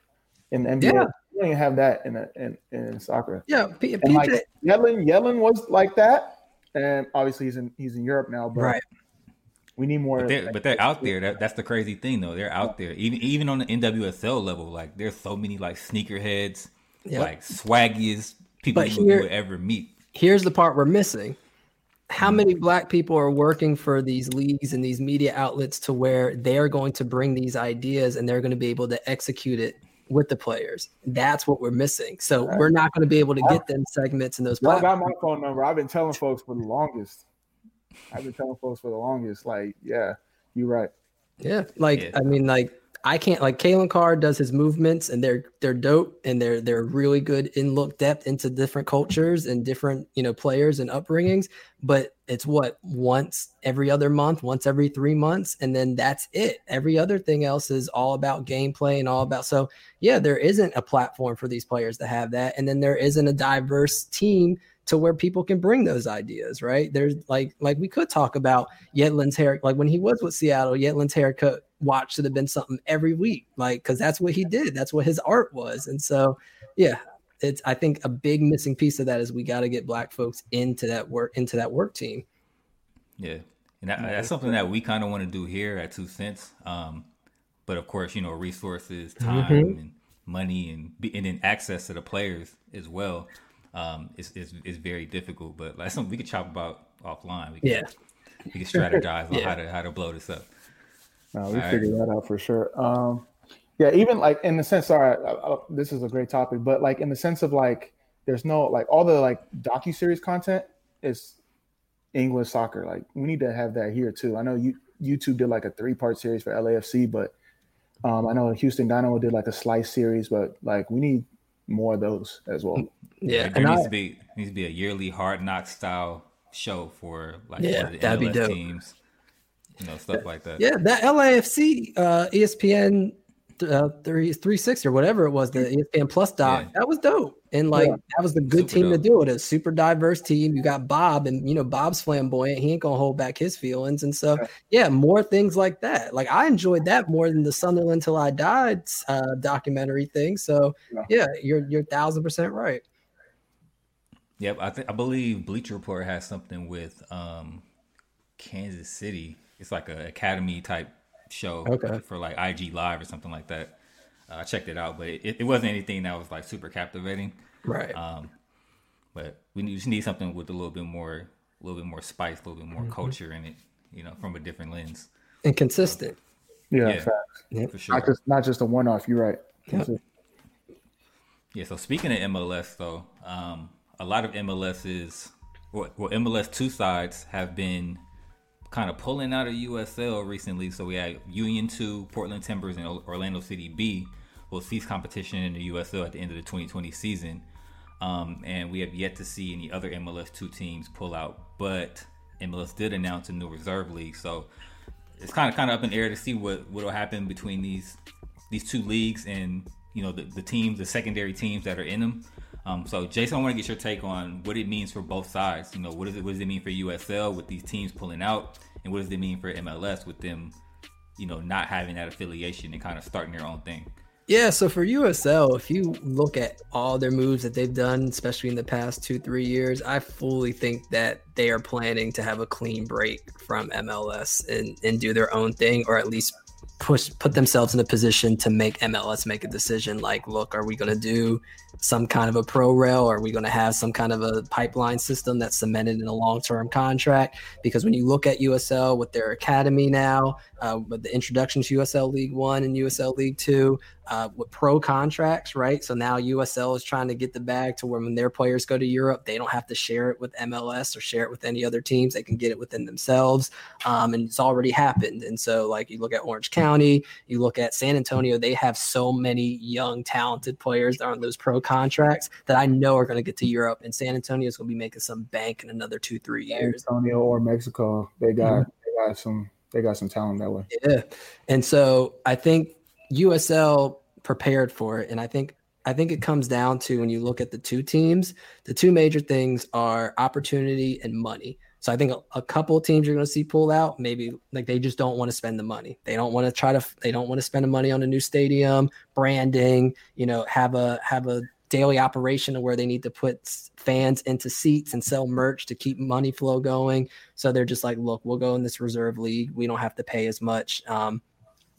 in the NBA. Yeah. You don't even have that in a, in, in soccer. Yeah, P- PJ. Like Yedlin, Yedlin was like that and obviously he's in he's in Europe now. But right. we need more. But they're, like, but they're out there. That, that's the crazy thing, though. They're out there, even even on the NWSL level. Like there's so many like sneakerheads, yep. like swaggiest people but here, you would ever meet. Here's the part we're missing. How mm-hmm. many black people are working for these leagues and these media outlets to where they're going to bring these ideas and they're going to be able to execute it with the players. That's what we're missing. So right. we're not going to be able to get them segments in those. I got my phone number. I've been telling folks for the longest. I've been telling folks for the longest. Like, yeah, you're right. Yeah, like yeah. I mean, like I can't like Kalen Carr does his movements and they're they're dope and they're they're really good in look depth into different cultures and different you know players and upbringings. But it's what once every other month, once every three months, and then that's it. Every other thing else is all about gameplay and all about so yeah, there isn't a platform for these players to have that, and then there isn't a diverse team to where people can bring those ideas, right? There's like like we could talk about Yedlin's hair, like when he was with Seattle, Yedlin's haircut watch should have been something every week, like because that's what he did. That's what his art was. And so, yeah, it's I think a big missing piece of that is we got to get black folks into that work into that work team. Yeah, and that, that's something that we kind of want to do here at Two Cents. Um, but of course, you know, resources, time, mm-hmm. and money, and and then access to the players as well um, is, is is very difficult. But that's something we could chop about offline. We can, yeah, we can strategize on how to how to blow this up. No, we figured right. that out for sure. Um, yeah, even like in the sense, sorry, I, I, this is a great topic, but like in the sense of like, there's no like all the like docu series content is English soccer. Like we need to have that here too. I know you YouTube did like a three part series for LAFC, but um, I know Houston Dynamo did like a slice series, but like we need more of those as well. Yeah, there needs I, to be needs to be a yearly hard knock style show for like yeah, the that'd MLS be dope. teams, you know, stuff like that. Yeah, that LAFC uh, ESPN uh, three three six or whatever it was, the ESPN Plus doc. Yeah. That was dope, and like yeah. that was the good super team dope. to do it. A super diverse team. You got Bob, and you know Bob's flamboyant. He ain't gonna hold back his feelings, and so yeah, more things like that. Like I enjoyed that more than the Sunderland till I died uh, documentary thing. So yeah. yeah, you're you're thousand percent right. Yep, I think I believe Bleacher Report has something with um, Kansas City. It's like an academy type show okay. for like IG Live or something like that. Uh, I checked it out, but it, it wasn't anything that was like super captivating. Right. Um, but we need, just need something with a little bit more, a little bit more spice, a little bit more mm-hmm. culture in it. You know, from a different lens. And consistent. yeah, yeah facts. For sure. Not just not just a one off. You're right. Yep. Yeah. So speaking of MLS, though, um, a lot of MLS's well, well, MLS two sides have been kind of pulling out of USL recently. So we had Union 2, Portland Timbers, and Orlando City B will cease competition in the USL at the end of the 2020 season. Um, and we have yet to see any other MLS 2 teams pull out. But MLS did announce a new reserve league. So it's kind of kind of up in the air to see what will happen between these these two leagues and you know the, the teams, the secondary teams that are in them. Um, so, Jason, I want to get your take on what it means for both sides. You know, what, is it, what does it mean for USL with these teams pulling out, and what does it mean for MLS with them, you know, not having that affiliation and kind of starting their own thing? Yeah, so for USL, if you look at all their moves that they've done, especially in the past two, three years, I fully think that they are planning to have a clean break from MLS and, and do their own thing, or at least push put themselves in a position to make MLS make a decision like, look, are we going to do some kind of a pro rail? Or are we going to have some kind of a pipeline system that's cemented in a long term contract? Because when you look at USL with their academy now, uh, with the introduction to USL League One and USL League Two, uh, with pro contracts, right? So now USL is trying to get the bag to where when their players go to Europe, they don't have to share it with MLS or share it with any other teams. They can get it within themselves. Um, and it's already happened. And so, like, you look at Orange County, you look at San Antonio, they have so many young, talented players that are on those pro contracts that I know are going to get to Europe. And San Antonio is going to be making some bank in another two, three years. San Antonio or Mexico, they got, mm-hmm. they got some. They got some talent that way. Yeah. And so I think USL prepared for it. And I think I think it comes down to when you look at the two teams, the two major things are opportunity and money. So I think a, a couple teams you're going to see pull out. Maybe like they just don't want to spend the money. They don't want to try to. They don't want to spend the money on a new stadium, branding. You know, have a have a daily operation where they need to put fans into seats and sell merch to keep money flow going. So they're just like, look, we'll go in this reserve league. We don't have to pay as much. Um,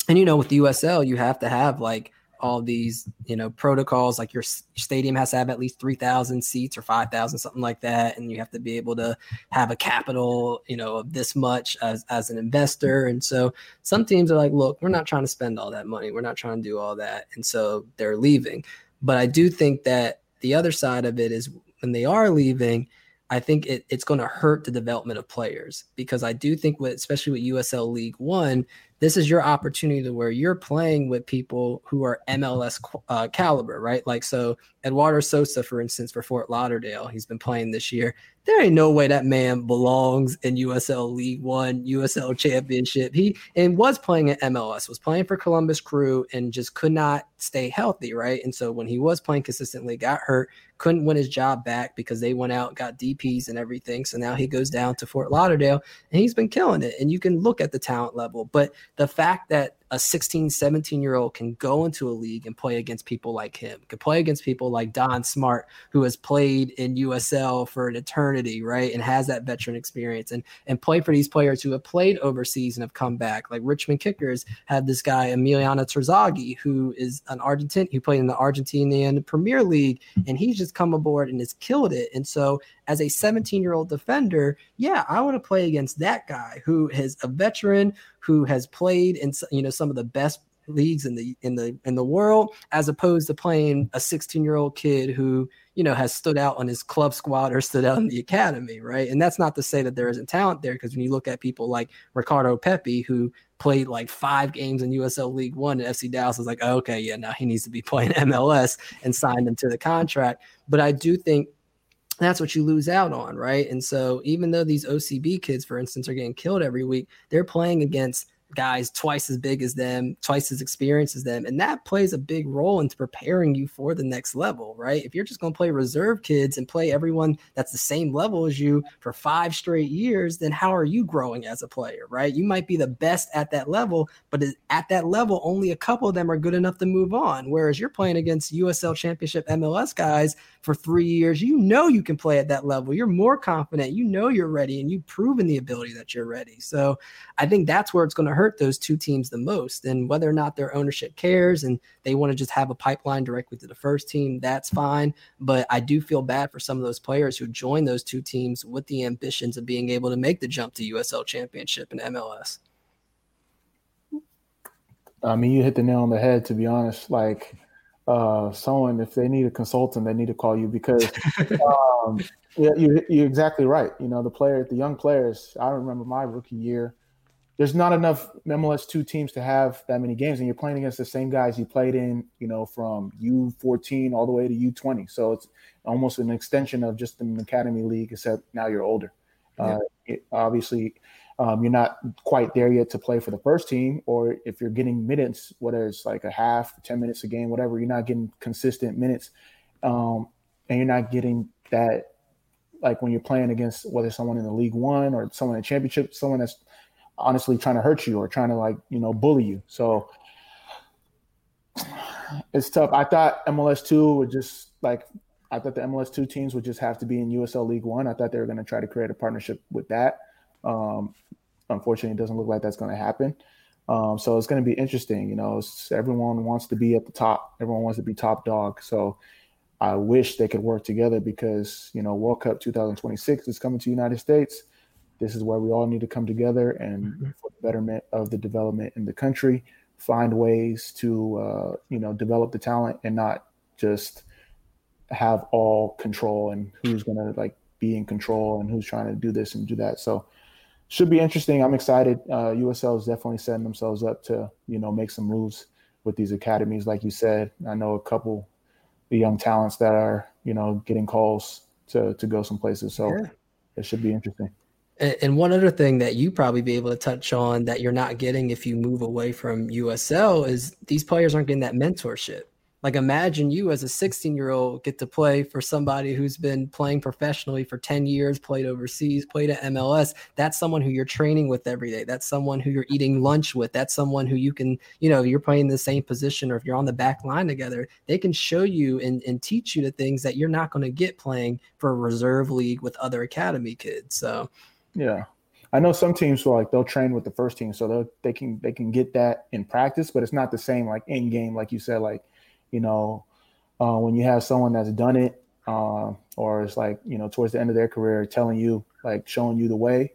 and you know, with the USL, you have to have like all these you know protocols like your, stadium has to have at least 3000 seats or 5000 something like that and you have to be able to have a capital you know of this much as, as an investor. And so some teams are like look we're not trying to spend all that money. We're not trying to do all that. And so they're leaving. But i do think that the other side of it is when they are leaving I think it, it's going to hurt the development of players. Because I do think especially with USL League One, this is your opportunity to where you're playing with people who are MLS uh, caliber, right? Like so, Eduardo Sosa, for instance, for Fort Lauderdale, he's been playing this year. There ain't no way that man belongs in USL League One, USL Championship. He and was playing at MLS, was playing for Columbus Crew, and just could not stay healthy, right? And so when he was playing consistently, got hurt, couldn't win his job back because they went out, got DPS and everything. So now he goes down to Fort Lauderdale, and he's been killing it. And you can look at the talent level, but the fact that a 16, 17 year old can go into a league and play against people like him, can play against people like Don Smart, who has played in USL for an eternity, right? And has that veteran experience and, and play for these players who have played overseas and have come back. Like Richmond Kickers had this guy, Emiliano Terzaghi, who is an Argentine, who played in the Argentinian Premier League, and he's just come aboard and has killed it. And so as a 17 year old defender, yeah, I want to play against that guy who is a veteran who has played in you know some of the best leagues in the in the in the world as opposed to playing a 16 year old kid who you know has stood out on his club squad or stood out in the academy right? And that's not to say that there isn't talent there because when you look at people like ricardo pepi who played like five games in usl league one and fc dallas is like oh, okay yeah now he needs to be playing mls and signed him to the contract. But i do think that's what you lose out on, right? And so even though these OCB kids, for instance, are getting killed every week, they're playing against guys twice as big as them, twice as experienced as them. And that plays a big role into preparing you for the next level, right? If you're just going to play reserve kids and play everyone that's the same level as you for five straight years, then how are you growing as a player, right? You might be the best at that level, but at that level, only a couple of them are good enough to move on. Whereas you're playing against USL Championship MLS guys for three years, you know you can play at that level. You're more confident, you know you're ready, and you've proven the ability that you're ready. So I think that's where it's going to hurt those two teams the most. And whether or not their ownership cares and they want to just have a pipeline directly to the first team, that's fine. But I do feel bad for some of those players who join those two teams with the ambitions of being able to make the jump to USL Championship and MLS. I mean, you hit the nail on the head, to be honest. Like, uh, someone if they need a consultant, they need to call you because um, yeah, you, you're exactly right. You know, the player, the young players. I remember my rookie year. There's not enough MLS two teams to have that many games, and you're playing against the same guys you played in. You know, from U14 all the way to U20. So it's almost an extension of just an academy league, except now you're older. Yeah. Uh, it, obviously, um, you're not quite there yet to play for the first team, or if you're getting minutes, whether it's like a half, 10 minutes a game, whatever, you're not getting consistent minutes. Um, and you're not getting that, like when you're playing against whether someone in the League One or someone in the championship, someone that's honestly trying to hurt you or trying to like, you know, bully you. So it's tough. I thought MLS 2 would just like, I thought the MLS 2 teams would just have to be in USL League One. I thought they were going to try to create a partnership with that. Um, unfortunately, it doesn't look like that's going to happen. Um, so it's going to be interesting. You know, everyone wants to be at the top. Everyone wants to be top dog. So I wish they could work together because you know World Cup 2026 is coming to United States. This is where we all need to come together and mm-hmm. for the betterment of the development in the country, find ways to uh, you know develop the talent and not just have all control and who's going to like be in control and who's trying to do this and do that. So should be interesting. I'm excited. Uh, USL is definitely setting themselves up to you know make some moves with these academies, like you said. I know a couple the young talents that are you know getting calls to to go some places. So yeah. it should be interesting. And one other thing that you probably be able to touch on that you're not getting if you move away from USL is these players aren't getting that mentorship. Like imagine you as a 16 year old get to play for somebody who's been playing professionally for 10 years, played overseas, played at MLS. That's someone who you're training with every day. That's someone who you're eating lunch with. That's someone who you can, you know, you're playing the same position or if you're on the back line together, they can show you and, and teach you the things that you're not going to get playing for a reserve league with other academy kids. So yeah. I know some teams will like they'll train with the first team, so they they can they can get that in practice, but it's not the same like in game, like you said, like you know, uh, when you have someone that's done it, uh, or it's like, you know, towards the end of their career, telling you, like showing you the way,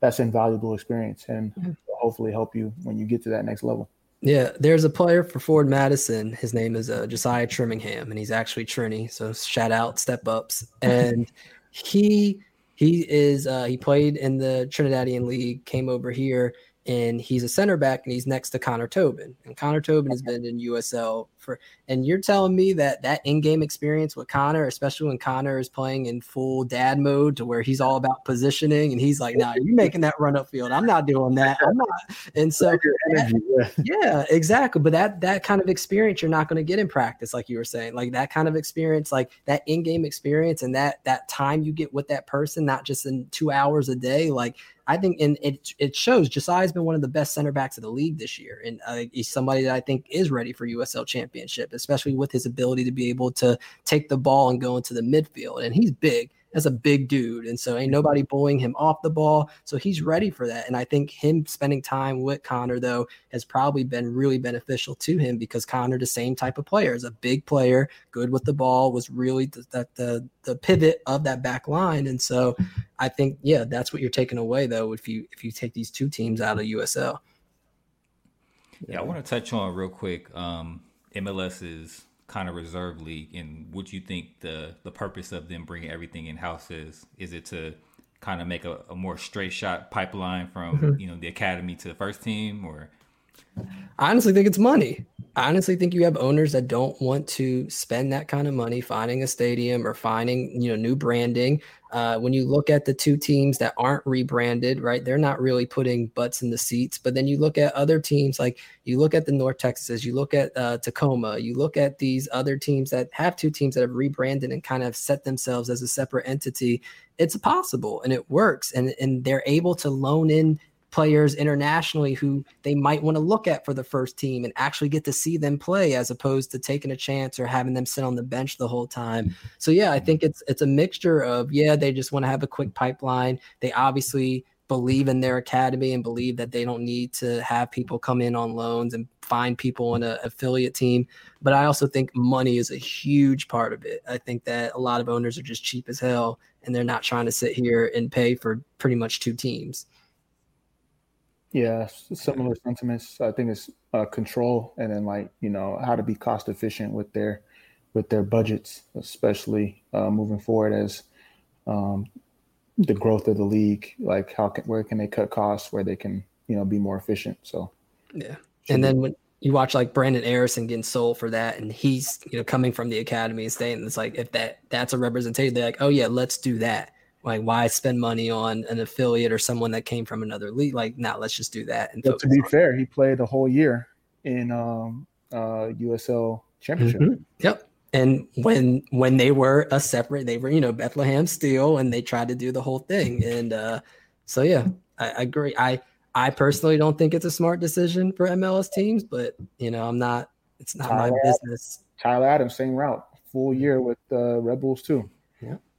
that's invaluable experience and mm-hmm. hopefully help you when you get to that next level. Yeah, there's a player for Forward Madison. His name is uh, Josiah Trimmingham, and he's actually Trini. So shout out, step ups. And he he is uh, he played in the Trinidadian League, came over here, and he's a center back and he's next to Connor Tobin. And Connor Tobin has been in USL for and you're telling me that that in-game experience with Connor, especially when Connor is playing in full dad mode to where he's all about positioning and he's like, "Nah, you're making that run up field. I'm not doing that. I'm not." And so that, yeah, exactly. But that that kind of experience you're not going to get in practice like you were saying. Like that kind of experience, like that in-game experience and that that time you get with that person not just in 2 hours a day, like I think and it it shows Josiah's been one of the best center backs of the league this year, and uh, he's somebody that I think is ready for USL championship, especially with his ability to be able to take the ball and go into the midfield, and he's big as a big dude. And so ain't nobody bullying him off the ball. So he's ready for that. And I think him spending time with Connor, though, has probably been really beneficial to him because Connor, the same type of player, is a big player, good with the ball, was really the, the, the, the pivot of that back line. And so I think, yeah, that's what you're taking away, though, if you if you take these two teams out of USL. Yeah, I want to touch on real quick um, MLS's kind of reserve league and what you think the the purpose of them bringing everything in house is is it to kind of make a, a more straight shot pipeline from mm-hmm. you know the academy to the first team or I honestly think it's money. I honestly think you have owners that don't want to spend that kind of money finding a stadium or finding, you know, new branding. Uh, when you look at the two teams that aren't rebranded, right, they're not really putting butts in the seats. But then you look at other teams, like you look at the North Texas, you look at uh, Tacoma, you look at these other teams that have two teams that have rebranded and kind of set themselves as a separate entity. It's possible and it works, and and they're able to loan in players internationally who they might want to look at for the first team and actually get to see them play as opposed to taking a chance or having them sit on the bench the whole time. So yeah, I think it's it's a mixture of yeah, they just want to have a quick pipeline. They obviously believe in their academy and believe that they don't need to have people come in on loans and find people in an affiliate team. But I also think money is a huge part of it. I think that a lot of owners are just cheap as hell and they're not trying to sit here and pay for pretty much two teams. Yeah, similar sentiments. I think it's uh, control, and then like you know how to be cost efficient with their with their budgets, especially uh, moving forward as um, the growth of the league. Like how can where can they cut costs where they can you know be more efficient. So yeah, and then when you watch like Brenden Aaronson getting sold for that, and he's you know coming from the academy and staying, it's like if that that's a representation, they're like, oh yeah, let's do that. Like, why spend money on an affiliate or someone that came from another league? Like, now nah, let's just do that. And to be fair, he played the whole year in um, uh, USL Championship. Mm-hmm. Yep. And when when they were a separate, they were you know Bethlehem Steel, and they tried to do the whole thing. And uh, so yeah, I, I agree. I I personally don't think it's a smart decision for MLS teams, but you know I'm not. It's not Tyler my business. Tyler Adams, same route, full year with uh, Red Bulls too.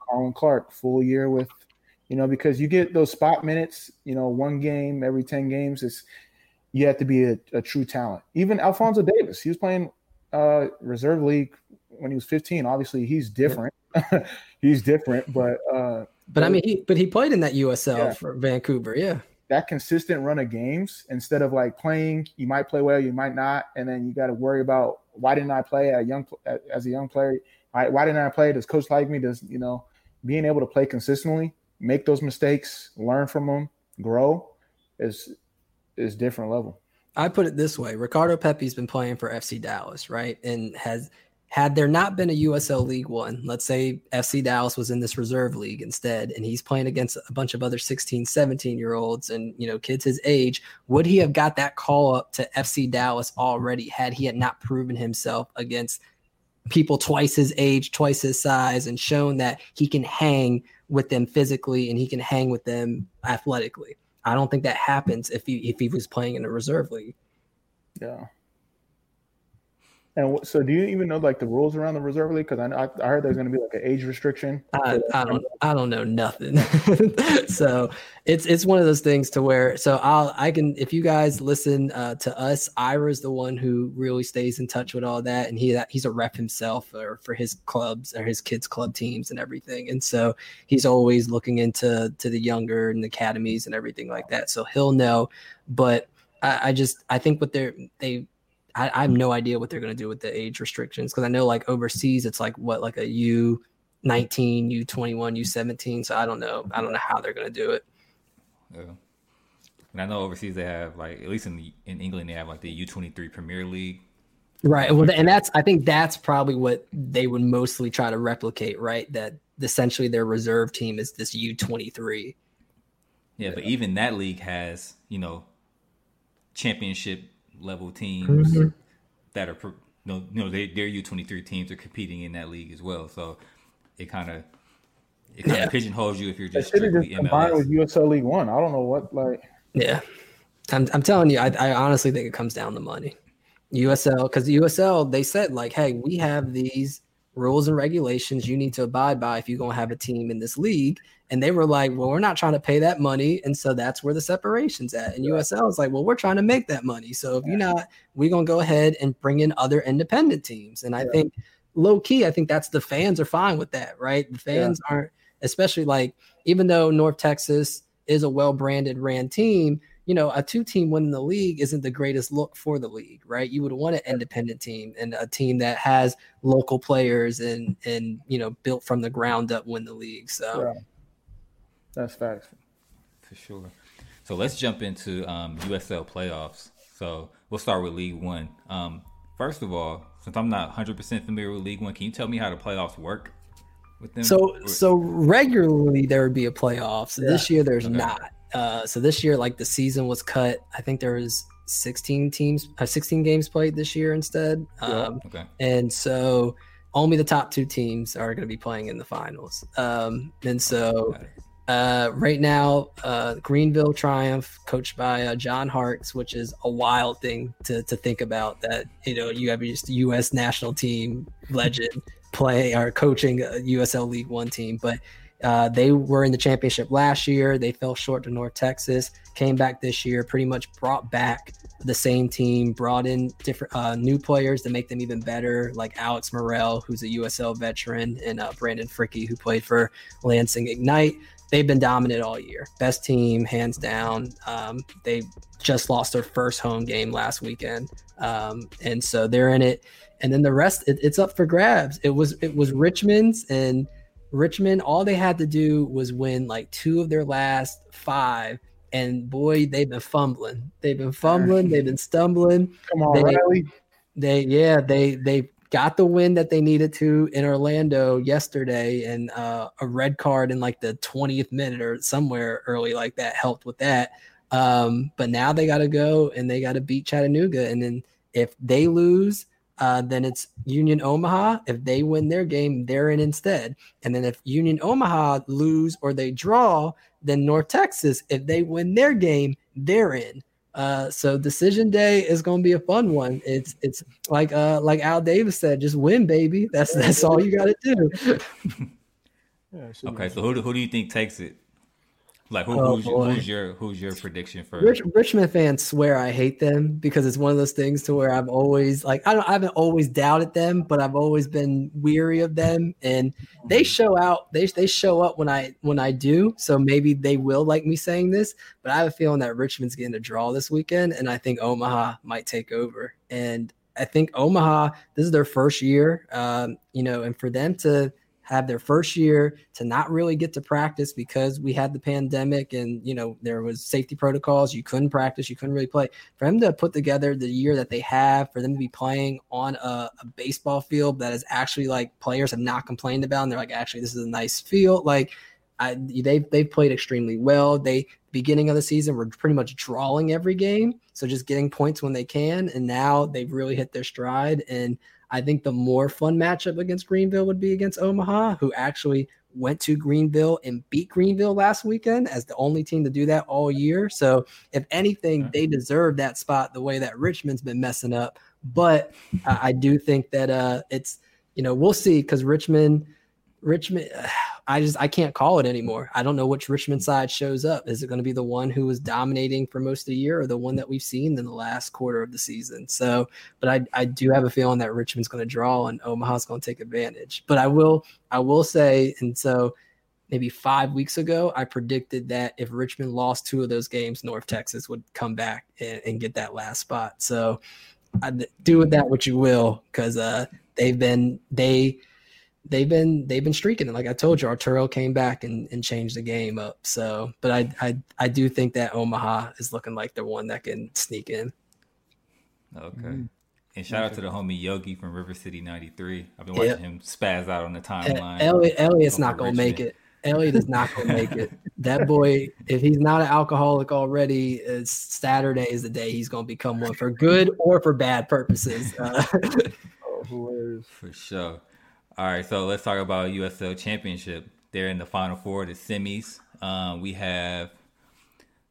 Caden Clark, full year with, you know, because you get those spot minutes, you know, one game every 10 games. It's, you have to be a, a true talent. Even Alphonso Davies, he was playing uh, reserve league when he was 15. Obviously, he's different. he's different, but uh, but I mean, he but he played in that USL yeah. for Vancouver, yeah. That consistent run of games instead of like playing, you might play well, you might not, and then you got to worry about why didn't I play a young as a young player? Why, why didn't I play? Does coach like me? Does you know? Being able to play consistently, make those mistakes, learn from them, grow is is different level. I put it this way: Ricardo Pepi's been playing for FC Dallas, right, and has had there not been a USL League One, let's say FC Dallas was in this reserve league instead, and he's playing against a bunch of other 16, 17 year olds and you know kids his age, would he have got that call up to FC Dallas already had he had not proven himself against people twice his age, twice his size, and shown that he can hang with them physically and he can hang with them athletically. I don't think that happens if he if he was playing in a reserve league. Yeah. And so, do you even know like the rules around the reserve league? Because I, I heard there's going to be like an age restriction. I, I don't I don't know nothing. so it's it's one of those things to where so I'll I can if you guys listen uh, to us, Ira's the one who really stays in touch with all that, and he he's a rep himself for for his clubs or his kids club teams and everything, and so he's always looking into to the younger and the academies and everything like that. So he'll know, but I, I just I think what they're they I, I have no idea what they're going to do with the age restrictions because I know like overseas it's like what like a U nineteen, U twenty one, U seventeen. So I don't know. I don't know how they're going to do it. Yeah. And I know overseas they have like at least in the, in England they have like the U twenty three Premier League. Right. Well, and that's I think that's probably what they would mostly try to replicate. Right. That essentially their reserve team is this U twenty three. Yeah, but even that league has you know championship level teams mm-hmm. that are, you know, you know they, their U twenty three teams are competing in that league as well. So it kind of it kind of pigeonholes you if you're just They should strictly just combined MLS. with USL League One. I don't know what like. Yeah, I'm I'm telling you, I, I honestly think it comes down to money. USL because USL they said like, hey, we have these rules and regulations you need to abide by if you're gonna have a team in this league. And they were like, well, we're not trying to pay that money, and so that's where the separation's at. And USL is like, well, we're trying to make that money. So if you're not, we're gonna go ahead and bring in other independent teams. And I Yeah. think low key, I think that's the fans are fine with that, right? The fans aren't, especially like even though North Texas is a well branded ran team, you know, a two team winning the league isn't the greatest look for the league, right? You would want an independent team and a team that has local players and and you know built from the ground up win the league. So Yeah. That's facts. For sure. So let's jump into um, USL playoffs. So we'll start with League One. Um, first of all, since I'm not 100% familiar with League One, can you tell me how the playoffs work with them? So so regularly there would be a playoffs. Yeah. This year there's Okay. not. Uh, so this year like the season was cut. I think there was 16 teams, uh, 16 games played this year instead. Yeah. Um, okay. and so only the top two teams are going to be playing in the finals. Um, and so uh, right now, uh, Greenville Triumph, coached by uh, John Harkes, which is a wild thing to, to think about. That you know you have just U.S. national team legend play or coaching a USL League One team, but uh, they were in the championship last year. They fell short to North Texas. Came back this year, pretty much brought back the same team, brought in different uh, new players to make them even better, like Alex Morrell, who's a USL veteran, and uh, Brandon Fricke, who played for Lansing Ignite they've been dominant all year. Best team, hands down. Um, they just lost their first home game last weekend, um, and so they're in it. And then the rest, it, it's up for grabs. It was it was Richmond's and Richmond. All they had to do was win like two of their last five, and boy, they've been fumbling. They've been fumbling. They've been stumbling Come on, They- Riley. they yeah they they got the win that they needed to in Orlando yesterday and uh, a red card in like the 20th minute or somewhere early like that helped with that um, but now they got to go and they got to beat Chattanooga and then if they lose uh, then it's Union Omaha if they win their game they're in instead and then if Union Omaha lose or they draw then North Texas if they win their game they're in uh, so decision day is going to be a fun one. It's it's like uh like Al Davis said, just win, baby. That's that's all you got to do. Yeah, it should be Okay. So who do, who do you think takes it? Like who, Oh, who's, who's your who's your prediction for? Rich, Richmond fans swear I hate them because it's one of those things to where I've always like I don't I haven't always doubted them, but I've always been weary of them, and they show out. They they show up when I when I do. So maybe they will like me saying this, but I have a feeling that Richmond's getting a draw this weekend, and I think Omaha might take over. And I think Omaha this is their first year, um, you know, and for them to have their first year to not really get to practice because we had the pandemic and you know there was safety protocols you couldn't practice you couldn't really play for them to put together the year that they have for them to be playing on a, a baseball field that is actually like players have not complained about and they're like actually this is a nice field like I, they've they've played extremely well. They beginning of the season were pretty much drawing every game, so just getting points when they can, and now they've really hit their stride. And I think the more fun matchup against Greenville would be against Omaha, who actually went to Greenville and beat Greenville last weekend as the only team to do that all year. So if anything, they deserve that spot the way that Richmond's been messing up. But I, I do think that uh, it's you know we'll see because Richmond. Richmond, I just I can't call it anymore. I don't know which Richmond side shows up. Is it going to be the one who was dominating for most of the year, or the one that we've seen in the last quarter of the season? So, but I I do have a feeling that Richmond's going to draw and Omaha's going to take advantage. But I will I will say, and so maybe five weeks ago, I predicted that if Richmond lost two of those games, North Texas would come back and, and get that last spot. So, I, do with that what you will, because uh, they've been they they've been they've been streaking. And like I told you, Arturo came back and, and changed the game up. So, but I, I I do think that Omaha is looking like the one that can sneak in. Okay. Mm-hmm. And shout out to the homie Yogi from River City '93. I've been Yeah. watching him spaz out on the timeline. Elliot, Elliot's not gonna make it. Elliot is not gonna make it. That boy, if he's not an alcoholic already, it's Saturday is the day he's gonna become one for good or for bad purposes. Uh, Oh. For sure. All right, so let's talk about USL Championship. They're in the final four, the semis. Um, we have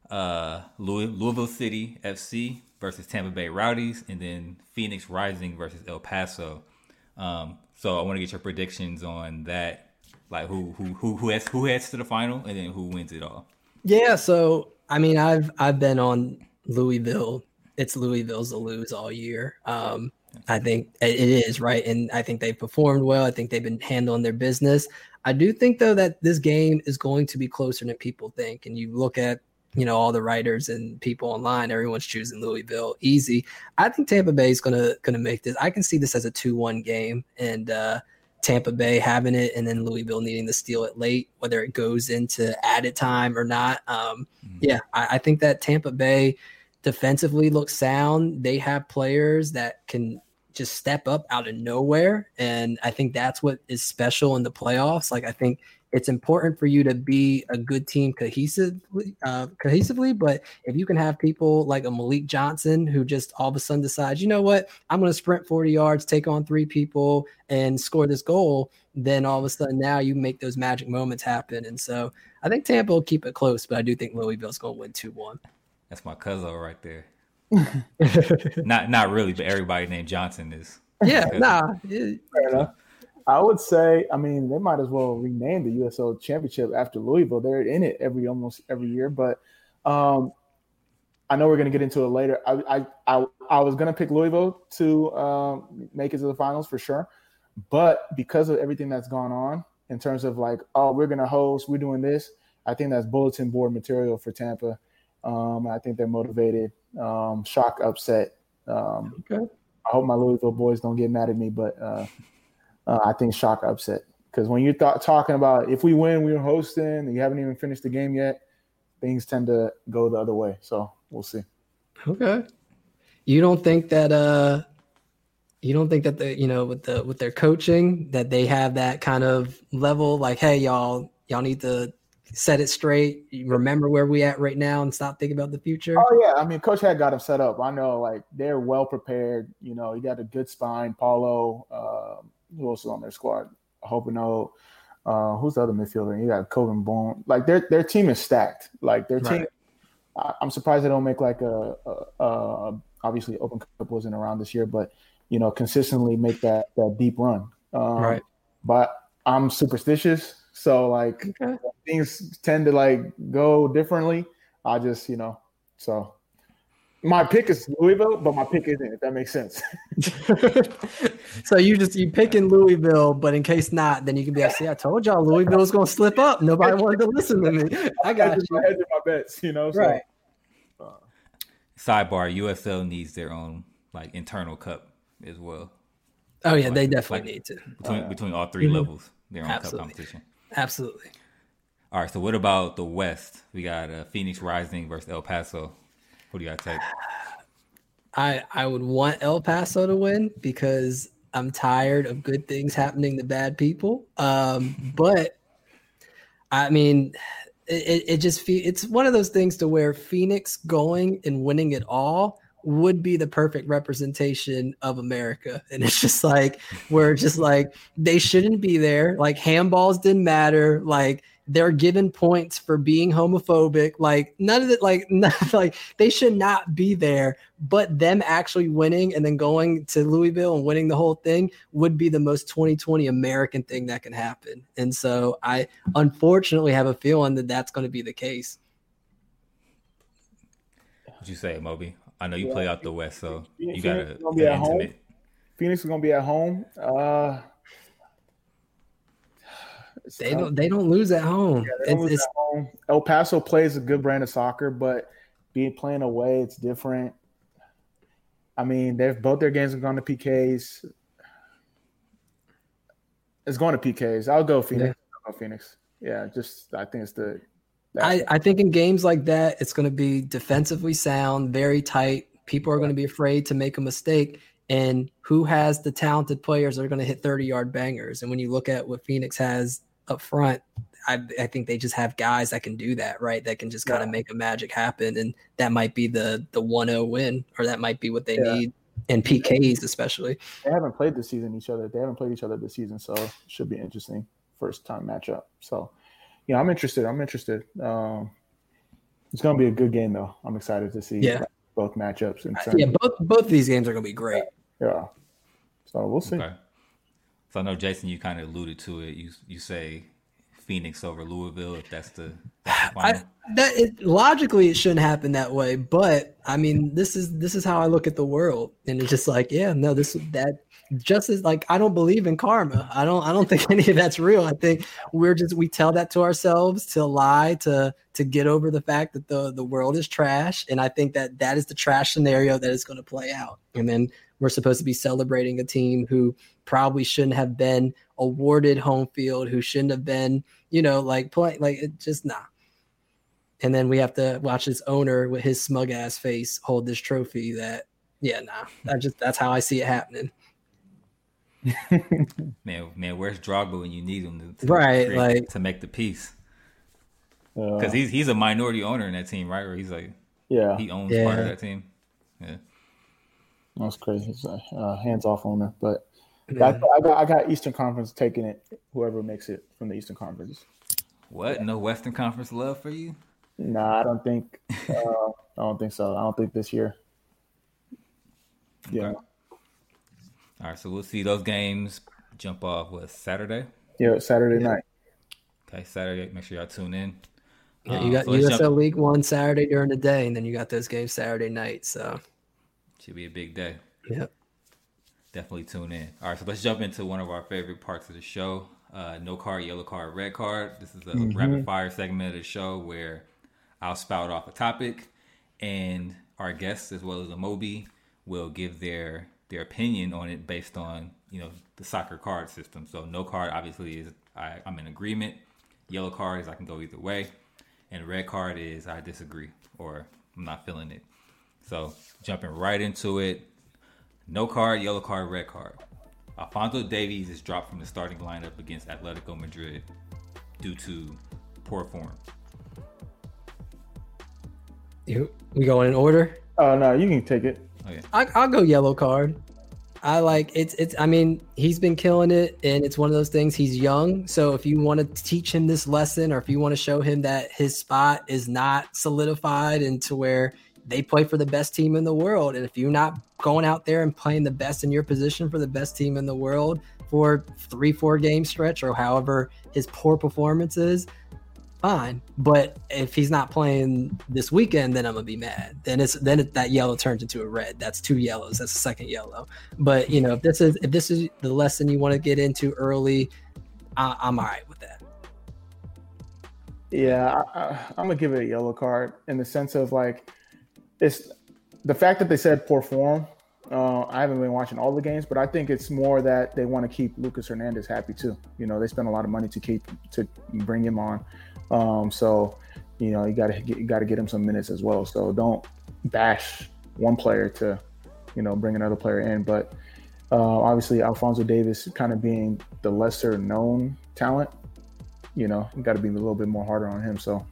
uh, Louis, Louisville City FC versus Tampa Bay Rowdies, and then Phoenix Rising versus El Paso. Um, so I want to get your predictions on that, like who who who who heads who heads to the final, and then who wins it all. Yeah, so I mean, I've I've been on Louisville. It's Louisville's to lose all year. Um, I think it is right, and I think they've performed well. I think they've been handling their business. I do think though that this game is going to be closer than people think. And you look at you know all the writers and people online, everyone's choosing Louisville easy. I think Tampa Bay is gonna gonna make this. I can see this as a two one game, and uh, Tampa Bay having it, and then Louisville needing to steal it late, whether it goes into added time or not. Um, mm-hmm. Yeah, I, I think that Tampa Bay defensively looks sound. They have players that can just step up out of nowhere. And I think that's what is special in the playoffs. Like, I think it's important for you to be a good team cohesively, uh, cohesively. But if you can have people like a Malik Johnson who just all of a sudden decides, you know what, I'm going to sprint 40 yards, take on three people, and score this goal, then all of a sudden now you make those magic moments happen. And so I think Tampa will keep it close, but I do think Louisville's going to win 2 1. That's my cousin right there. not not really, but everybody named Johnson is. Yeah, nah. Fair enough. I would say, I mean, they might as well rename the USL Championship after Louisville. They're in it every almost every year, but um, I know we're going to get into it later. I, I I, I was going to pick Louisville to um, make it to the finals for sure, but because of everything that's gone on in terms of like, oh, we're going to host, we're doing this. I think that's bulletin board material for Tampa. Um, I think they're motivated. Um, shock upset. Um, okay. I hope my Louisville boys don't get mad at me, but uh, uh, I think shock upset because when you're th- talking about if we win, we're hosting, you haven't even finished the game yet, things tend to go the other way. So we'll see. Okay. You don't think that uh you don't think that the you know with the with their coaching that they have that kind of level like hey y'all y'all need to set it straight, remember where we at right now, and stop thinking about the future? Oh yeah, I mean, Coach had got him set up. I know, like they're well prepared. You know, he got a good spine. Paulo, uh, who else is on their squad? Hoppenot. Uh, who's the other midfielder? You got Corben Bone. Like their their team is stacked. Like their right. team. I, am surprised they don't make like a, a, a, obviously Open Cup wasn't around this year, but you know consistently make that that deep run. Um, right. But I'm superstitious, so like okay. things tend to like go differently. I just you know so my pick is Louisville, but my pick isn't. If that makes sense. so you just you pick in Louisville, but in case not, then you can be like, "See, I told y'all Louisville was going to slip up. Nobody wanted to listen to me. I got you. I my bets, you know. So, right. Uh, Sidebar: USL needs their own like internal cup as well. Oh yeah, like, they definitely like, need to between uh, between all 3 mm-hmm. levels. Their own Absolutely. cup competition. Absolutely. All right. So what about the West? We got uh, Phoenix Rising versus El Paso. Who do you got to take? I I would want El Paso to win because I'm tired of good things happening to bad people. Um, but I mean, it, it just fe- it's one of those things to where Phoenix going and winning it all would be the perfect representation of America. And it's just like we're just like they shouldn't be there. Like handballs didn't matter. Like they're given points for being homophobic. Like none of it, like like they should not be there. But them actually winning and then going to Louisville and winning the whole thing would be the most 2020 American thing that can happen. And so I unfortunately have a feeling that that's going to be the case. What'd you say, Moby? I know you yeah. play out the West, so Phoenix, you got to be at intimate. home. Phoenix is going to be at home. Uh, they tough. don't. They don't lose at home. Yeah, lose at home. El Paso plays a good brand of soccer, but being playing away, it's different. I mean, they've both their games have gone to PKs. It's going to PKs. I'll go Phoenix. Yeah. I'll go Phoenix. Yeah, just I think it's the. I, I think in games like that, it's going to be defensively sound, very tight. People are going to be afraid to make a mistake, and who has the talented players that are going to hit 30 yard bangers. And when you look at what Phoenix has up front, I, I think they just have guys that can do that, right? That can just kind of make a magic happen, and that might be the the one zero win, or that might be what they yeah. need. And PKs especially. They haven't played this season each other. They haven't played each other this season, so it should be interesting. first time matchup. So, yeah, I'm interested. I'm interested. Um, it's going to be a good game, though. I'm excited to see Yeah. both matchups. And Yeah, both both of these games are gonna be great. yeah. So we'll see. Okay. So I know Jason, you kind of alluded to it. You you say Phoenix over Louisville if that's the, that's the I, that it, logically it shouldn't happen that way, but I mean this is this is how I look at the world, and it's just like yeah, no, this that just as like I don't believe in karma. I don't I don't think any of that's real. I think we're just we tell that to ourselves to lie to to get over the fact that the the world is trash, and I think that that is the trash scenario that is going to play out, and then we're supposed to be celebrating a team who probably shouldn't have been awarded home field, who shouldn't have been, you know, like play like it just nah. And then we have to watch this owner with his smug ass face hold this trophy that yeah, nah. That just that's how I see it happening. Man, man, where's Drogba when you need him to, to Right, create- like- to make the piece? Uh, Because he's he's a minority owner in that team, right? Where he's like yeah, he owns part of that team. Yeah. that's crazy. He's a uh, hands-off owner, but Yeah. I, I got I got Eastern Conference taking it. Whoever makes it from the Eastern Conference. What? No Western Conference love for you? Nah, I don't think. Uh, I don't think so. I don't think this year. Yeah, Okay. All right, so we'll see those games jump off with Saturday. yeah. Saturday night. Okay, Saturday. Make sure y'all tune in. Yeah, Um, you got so let's USL jump- League One Saturday during the day, and then you got those games Saturday night. So Should be a big day. yeah. Definitely tune in. All right, so let's jump into one of our favorite parts of the show. Uh, no card, yellow card, red card. This is a rapid fire segment of the show where I'll spout off a topic, and our guests, as well as Amobi, will give their their opinion on it based on you know the soccer card system. So no card obviously is I, I'm in agreement. Yellow card is I can go either way, and red card is I disagree or I'm not feeling it. So jumping right into it, no card, yellow card, red card. Alphonso Davies is dropped from the starting lineup against Atletico Madrid due to poor form. You, we going in order. Uh, oh no, you can take it. Okay. I, I'll go yellow card. I like it's it's. I mean, he's been killing it, and it's one of those things. He's young, so if you want to teach him this lesson, or if you want to show him that his spot is not solidified into where they play for the best team in the world, and if you're not going out there and playing the best in your position for the best team in the world for three, four game stretch, or however his poor performance is, fine. But if he's not playing this weekend, then I'm gonna be mad. Then it's then it, that yellow turns into a red. That's two yellows. That's a second yellow. But you know, if this is if this is the lesson you want to get into early, I, I'm all right with that. Yeah, I, I'm gonna give it a yellow card in the sense of like, it's the fact that they said poor form. Uh, I haven't been watching all the games, but I think it's more that they want to keep Lucas Hernandez happy too. You know, they spent a lot of money to keep to bring him on. Um, so, you know, you got to you got to get him some minutes as well. So don't bash one player to, you know, bring another player in. But uh, obviously, Alphonso Davies kind of being the lesser known talent, you know, got to be a little bit more harder on him. So,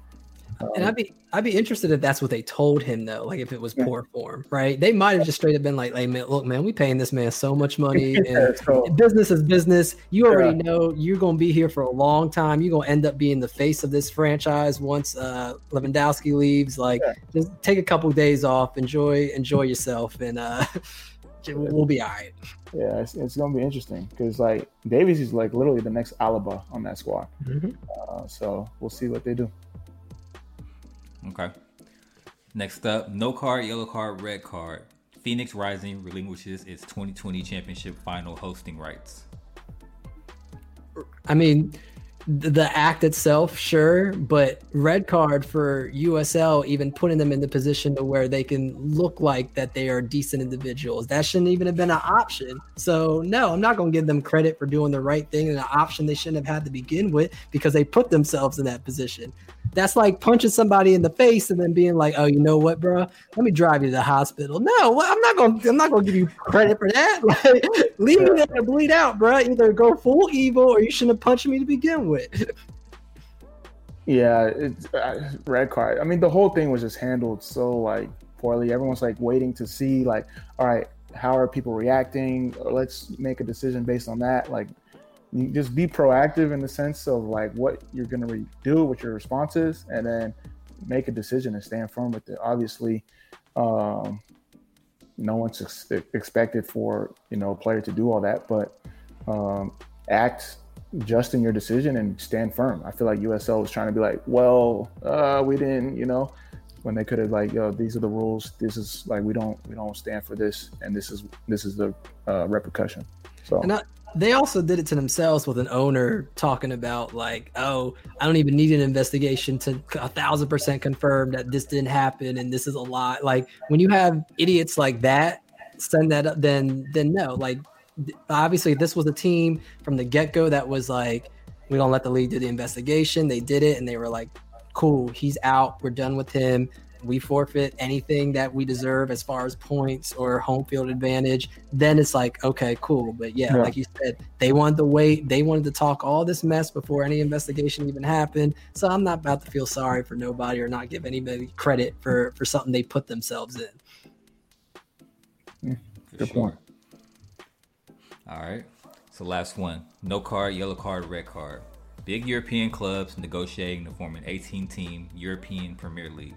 And I'd be I'd be interested if that's what they told him though, like if it was Yeah. poor form, right? They might have just straight up been like, "Hey man, look, man, we paying this man so much money, and Yeah, so business is business. You already know you're going to be here for a long time. You're going to end up being the face of this franchise once uh, Lewandowski leaves. Like, Yeah. just take a couple days off, enjoy enjoy yourself, and uh, we'll be all right. yeah, it's, it's gonna be interesting because like Davies is like literally the next Alaba on that squad. Uh, so we'll see what they do. Okay. Next up, no card, yellow card, red card. Phoenix Rising relinquishes its 2020 championship final hosting rights. I mean, the act itself, sure, but red card for USL, even putting them in the position to where they can look like that they are decent individuals. That shouldn't even have been an option. So no, I'm not going to give them credit for doing the right thing and an option they shouldn't have had to begin with because they put themselves in that position. That's like punching somebody in the face and then being like, "Oh, you know what, bro? Let me drive you to the hospital." No, I'm not to I'm not to give you credit for that. Like, leave me there to bleed out, bro. Either go full evil or you shouldn't have punched me to begin with. Yeah, it's uh, red card. I mean, the whole thing was just handled so like poorly. Everyone's like waiting to see like, all right, how are people reacting? Let's make a decision based on that. Like, you just be proactive in the sense of like what you're going to do, what your response is, and then make a decision and stand firm with it. Obviously, um, no one's ex- expected for you know a player to do all that, but um, act just in your decision and stand firm. I feel like USL was trying to be like, well, uh, we didn't, you know, when they could have like, yo, these are the rules. This is like we don't we don't stand for this, and this is this is the uh, repercussion. So. And I, they also did it to themselves with an owner talking about like, oh, I don't even need an investigation to a thousand percent confirm that this didn't happen and this is a lie. Like when you have idiots like that send that up, then then no. Like obviously this was a team from the get go that was like, we don't let the league do the investigation. They did it and they were like, cool, he's out. We're done with him we forfeit anything that we deserve as far as points or home field advantage, then it's like, okay, cool. But yeah, yeah, like you said, they wanted to wait. They wanted to talk all this mess before any investigation even happened. So I'm not about to feel sorry for nobody or not give anybody credit for for something they put themselves in. Hmm, good point. All right. So last one. No card, yellow card, red card. Big European clubs negotiating to form an 18 team European Premier League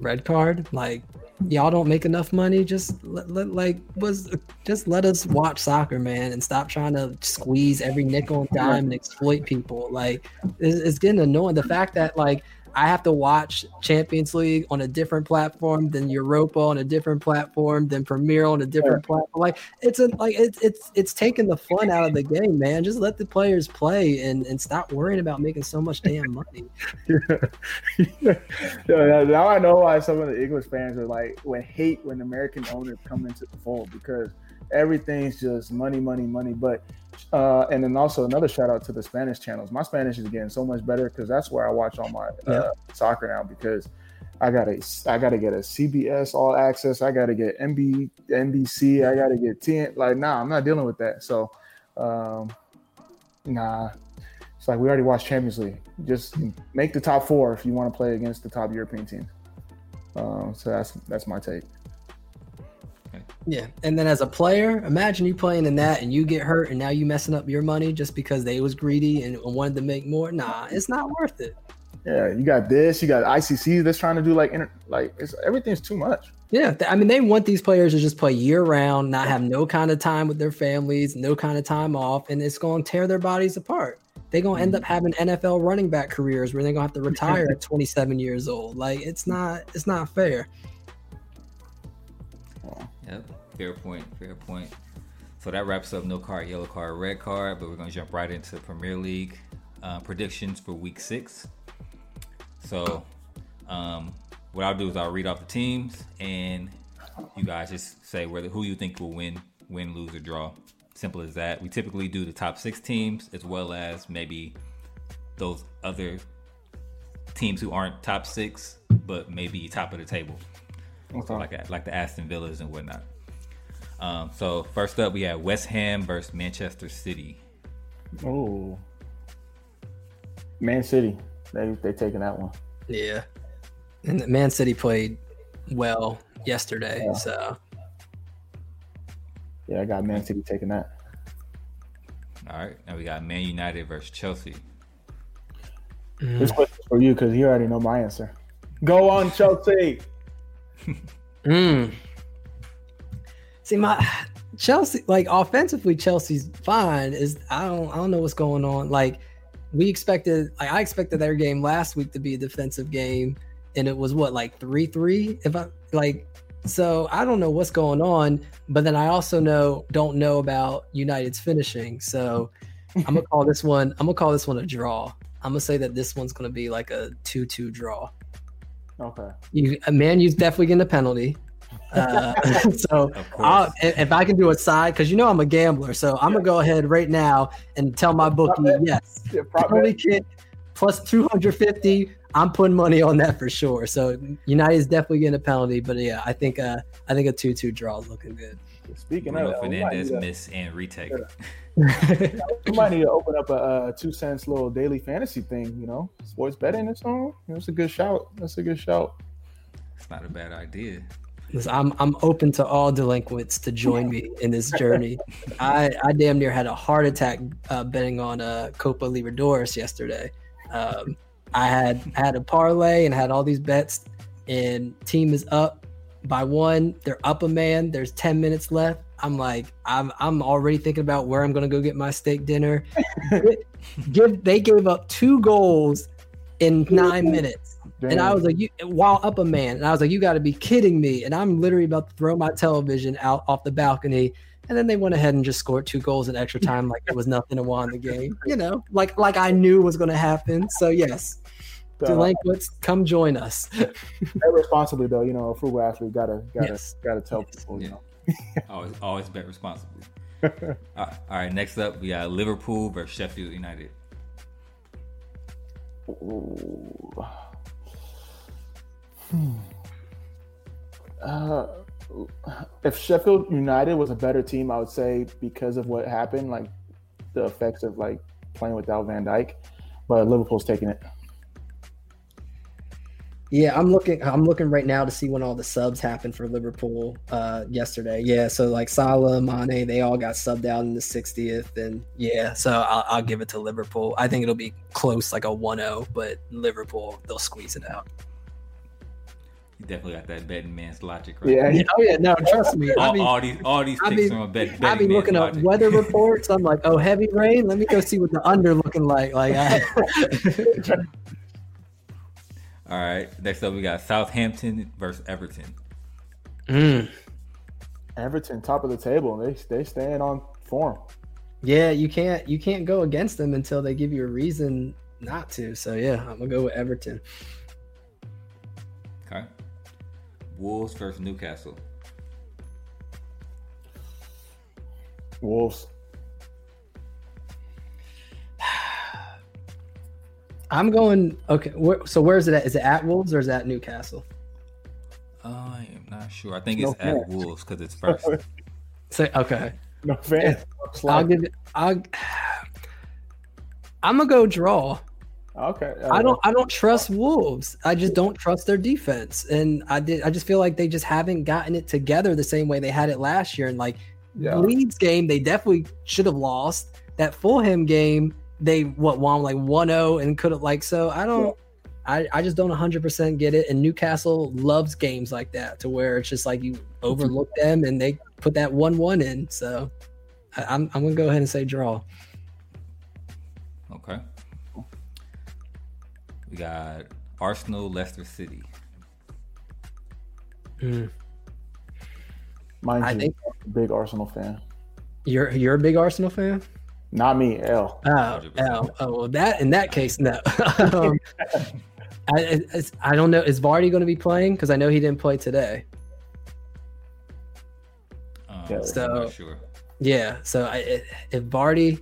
red card like y'all don't make enough money just let, let, like was just let us watch soccer man and stop trying to squeeze every nickel and dime and exploit people. Like it's, it's getting annoying. The fact that like I have to watch Champions League on a different platform than Europa on a different platform than Premier on a different platform. Like it's a like it's it's it's taking the fun out of the game, man. Just let the players play and and stop worrying about making so much damn money. yeah. yeah, now I know why some of the English fans are like when hate when American owners come into the fold because everything's just money, money, money. But uh, and then also another shout out to the Spanish channels. My Spanish is getting so much better because that's where I watch all my uh, soccer now. Because I gotta I gotta get a CBS All Access. I gotta get NB NBC. I gotta get TN. Like nah, I'm not dealing with that. So um, nah. It's like we already watched Champions League. Just make the top four if you want to play against the top European team. Um, so that's that's my take. Yeah, and then as a player, imagine you playing in that and you get hurt, and now you messing up your money just because they was greedy and wanted to make more. Nah, it's not worth it. Yeah, you got this. You got ICC that's trying to do like inter- like it's everything's too much. Yeah, I mean they want these players to just play year round, not have no kind of time with their families, no kind of time off, and it's going to tear their bodies apart. They're going to end up mm-hmm. having NFL running back careers where they're going to have to retire at 27 years old. Like it's not it's not fair. Yep, fair point, fair point. So that wraps up no card, yellow card, red card. But we're gonna jump right into Premier League uh, predictions for Week Six. So, um, what I'll do is I'll read off the teams, and you guys just say whether who you think will win, win, lose, or draw. Simple as that. We typically do the top six teams as well as maybe those other teams who aren't top six, but maybe top of the table. Okay. like like the Aston Villas and whatnot. Um, so first up, we have West Ham versus Manchester City. Oh, Man City. They they taking that one. Yeah, and Man City played well yesterday. Yeah. So yeah, I got Man City taking that. All right, now we got Man United versus Chelsea. Mm. This question for you because you already know my answer. Go on, Chelsea. mm. See, my Chelsea, like offensively, Chelsea's fine. Is I don't I don't know what's going on. Like we expected, like I expected their game last week to be a defensive game, and it was what like three three. If I like, so I don't know what's going on. But then I also know don't know about United's finishing. So I'm gonna call this one. I'm gonna call this one a draw. I'm gonna say that this one's gonna be like a two two draw. Okay. You man, you's definitely getting a penalty. Uh, so I'll, if I can do a side, because you know I'm a gambler, so I'm gonna go ahead right now and tell my bookie yes, yeah, penalty kick plus 250. I'm putting money on that for sure. So United is definitely getting a penalty, but yeah, I think uh, I think a two-two draw is looking good. Speaking Bruno of Fernandes, miss and retake. we might need to open up a, a, two cents little daily fantasy thing. You know, sports betting or something. That's a good shout. That's a good shout. It's not a bad idea. I'm I'm open to all delinquents to join me in this journey. I I damn near had a heart attack uh, betting on uh, Copa Libertadores yesterday. Um, I had had a parlay and had all these bets, and team is up by one. They're up a man. There's ten minutes left. I'm like, I'm I'm already thinking about where I'm gonna go get my steak dinner. Give they gave up two goals in nine minutes. Damn. And I was like, you, while up a man, and I was like, you got to be kidding me. And I'm literally about to throw my television out off the balcony. And then they went ahead and just scored two goals in extra time, like it was nothing to win the game. You know, like like I knew was going to happen. So yes, uh, delinquents, come join us. responsibly though, you know, a frugal athlete gotta gotta yes. gotta tell yes. people, you know. always always bet responsibly. all, right, all right, next up we got Liverpool versus Sheffield United. Ooh. Hmm. Uh, if Sheffield United was a better team, I would say because of what happened, like the effects of like playing without Van Dijk, But Liverpool's taking it. Yeah, I'm looking. I'm looking right now to see when all the subs happened for Liverpool uh, yesterday. Yeah, so like Salah, Mane, they all got subbed out in the 60th, and yeah, so I'll, I'll give it to Liverpool. I think it'll be close, like a 1-0, but Liverpool they'll squeeze it out. You definitely got that betting man's logic, right? Yeah. yeah. Oh yeah. No, trust me. all, I mean, all these all these I mean, on bet, I be looking up weather reports. I'm like, oh, heavy rain. Let me go see what the under looking like. Like. I... all right. Next up, we got Southampton versus Everton. Mm. Everton, top of the table. They they staying on form. Yeah, you can't you can't go against them until they give you a reason not to. So yeah, I'm gonna go with Everton. Wolves versus Newcastle. Wolves. I'm going. Okay, where, so where is it at? Is it at Wolves or is it at Newcastle? Uh, I am not sure. I think it's, it's no at Wolves because it's first. so okay. No fan. I'll give it. I'll. I'm gonna go draw. Okay. I don't I don't trust Wolves. I just don't trust their defense. And I did I just feel like they just haven't gotten it together the same way they had it last year. And like yeah. Leeds game, they definitely should have lost. That Fulham game, they what won like 1-0 and could have like so I don't I, I just don't 100% get it. And Newcastle loves games like that to where it's just like you overlook them and they put that 1 1 in. So I, I'm, I'm going to go ahead and say draw. Okay. We got Arsenal, Leicester City. Mm. Mind I you, think big Arsenal fan. You're you're a big Arsenal fan. Not me, L. Oh, L. Oh, well, that in that case, no. um, I, I don't know. Is Vardy going to be playing? Because I know he didn't play today. Um, so sure. Yeah. So I, if Vardy,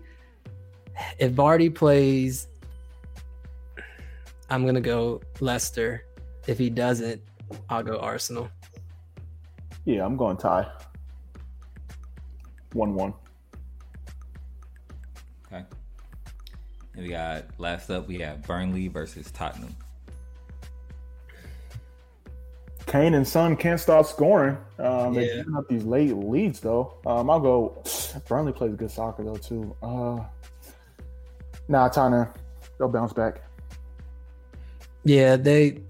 if Vardy plays I'm gonna go Leicester. If he doesn't, I'll go Arsenal. Yeah, I'm going tie. One one. Okay. And we got last up we have Burnley versus Tottenham. Kane and Son can't stop scoring. Um, yeah. They're giving up these late leads though. Um, I'll go. Burnley plays good soccer though too. Uh, nah, Tottenham. They'll bounce back. Yeah, they.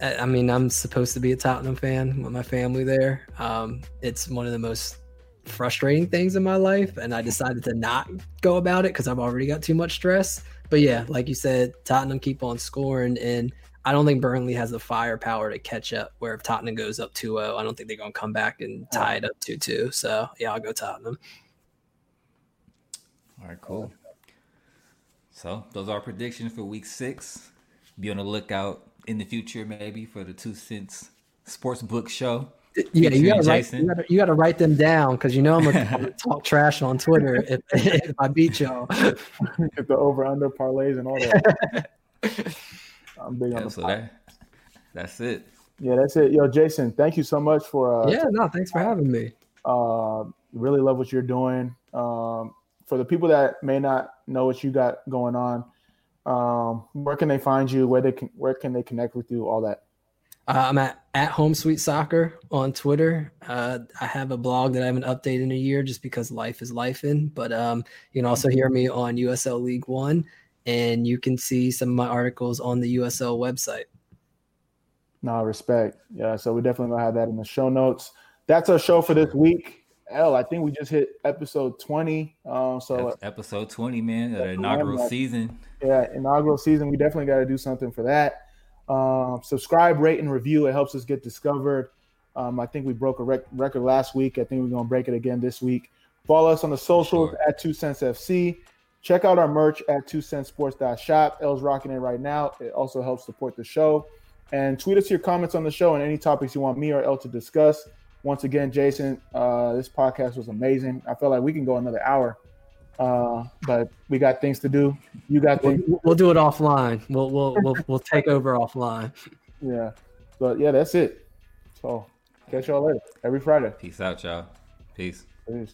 I mean, I'm supposed to be a Tottenham fan with my family there. Um, it's one of the most frustrating things in my life, and I decided to not go about it because I've already got too much stress. But yeah, like you said, Tottenham keep on scoring, and I don't think Burnley has the firepower to catch up. Where if Tottenham goes up 2-0, I don't think they're going to come back and tie it up 2-2. So yeah, I'll go Tottenham. All right, cool. So those are predictions for Week Six be on the lookout in the future, maybe for the two cents sports book show. Yeah, you gotta, write, you gotta, you gotta write them down because you know I'm gonna talk trash on Twitter if, if I beat y'all. Get the over under parlays and all that. I'm big yeah, on the so that, That's it. Yeah, that's it. Yo, Jason, thank you so much for. Uh, yeah, no, thanks for having me. Uh, really love what you're doing. Um, for the people that may not know what you got going on, um, where can they find you? Where they can where can they connect with you? All that. Uh, I'm at, at Home Sweet Soccer on Twitter. Uh, I have a blog that I haven't updated in a year just because life is life in. But um, you can also hear me on USL League One, and you can see some of my articles on the USL website. No, respect. Yeah, so we're definitely gonna have that in the show notes. That's our show for this week. L, I think we just hit episode 20. Um, so episode 20, man, the inaugural season. Yeah, inaugural season. We definitely got to do something for that. Um, subscribe, rate, and review. It helps us get discovered. Um, I think we broke a rec- record last week. I think we're going to break it again this week. Follow us on the socials sure. at Two Cents FC. Check out our merch at two cents sports.shop. L's rocking it right now. It also helps support the show. And tweet us your comments on the show and any topics you want me or L to discuss. Once again, Jason, uh, this podcast was amazing. I feel like we can go another hour, uh, but we got things to do. You got things. We'll, we'll do it offline. We'll we'll we'll, we'll take over offline. Yeah, but yeah, that's it. So catch y'all later every Friday. Peace out, y'all. Peace. Peace.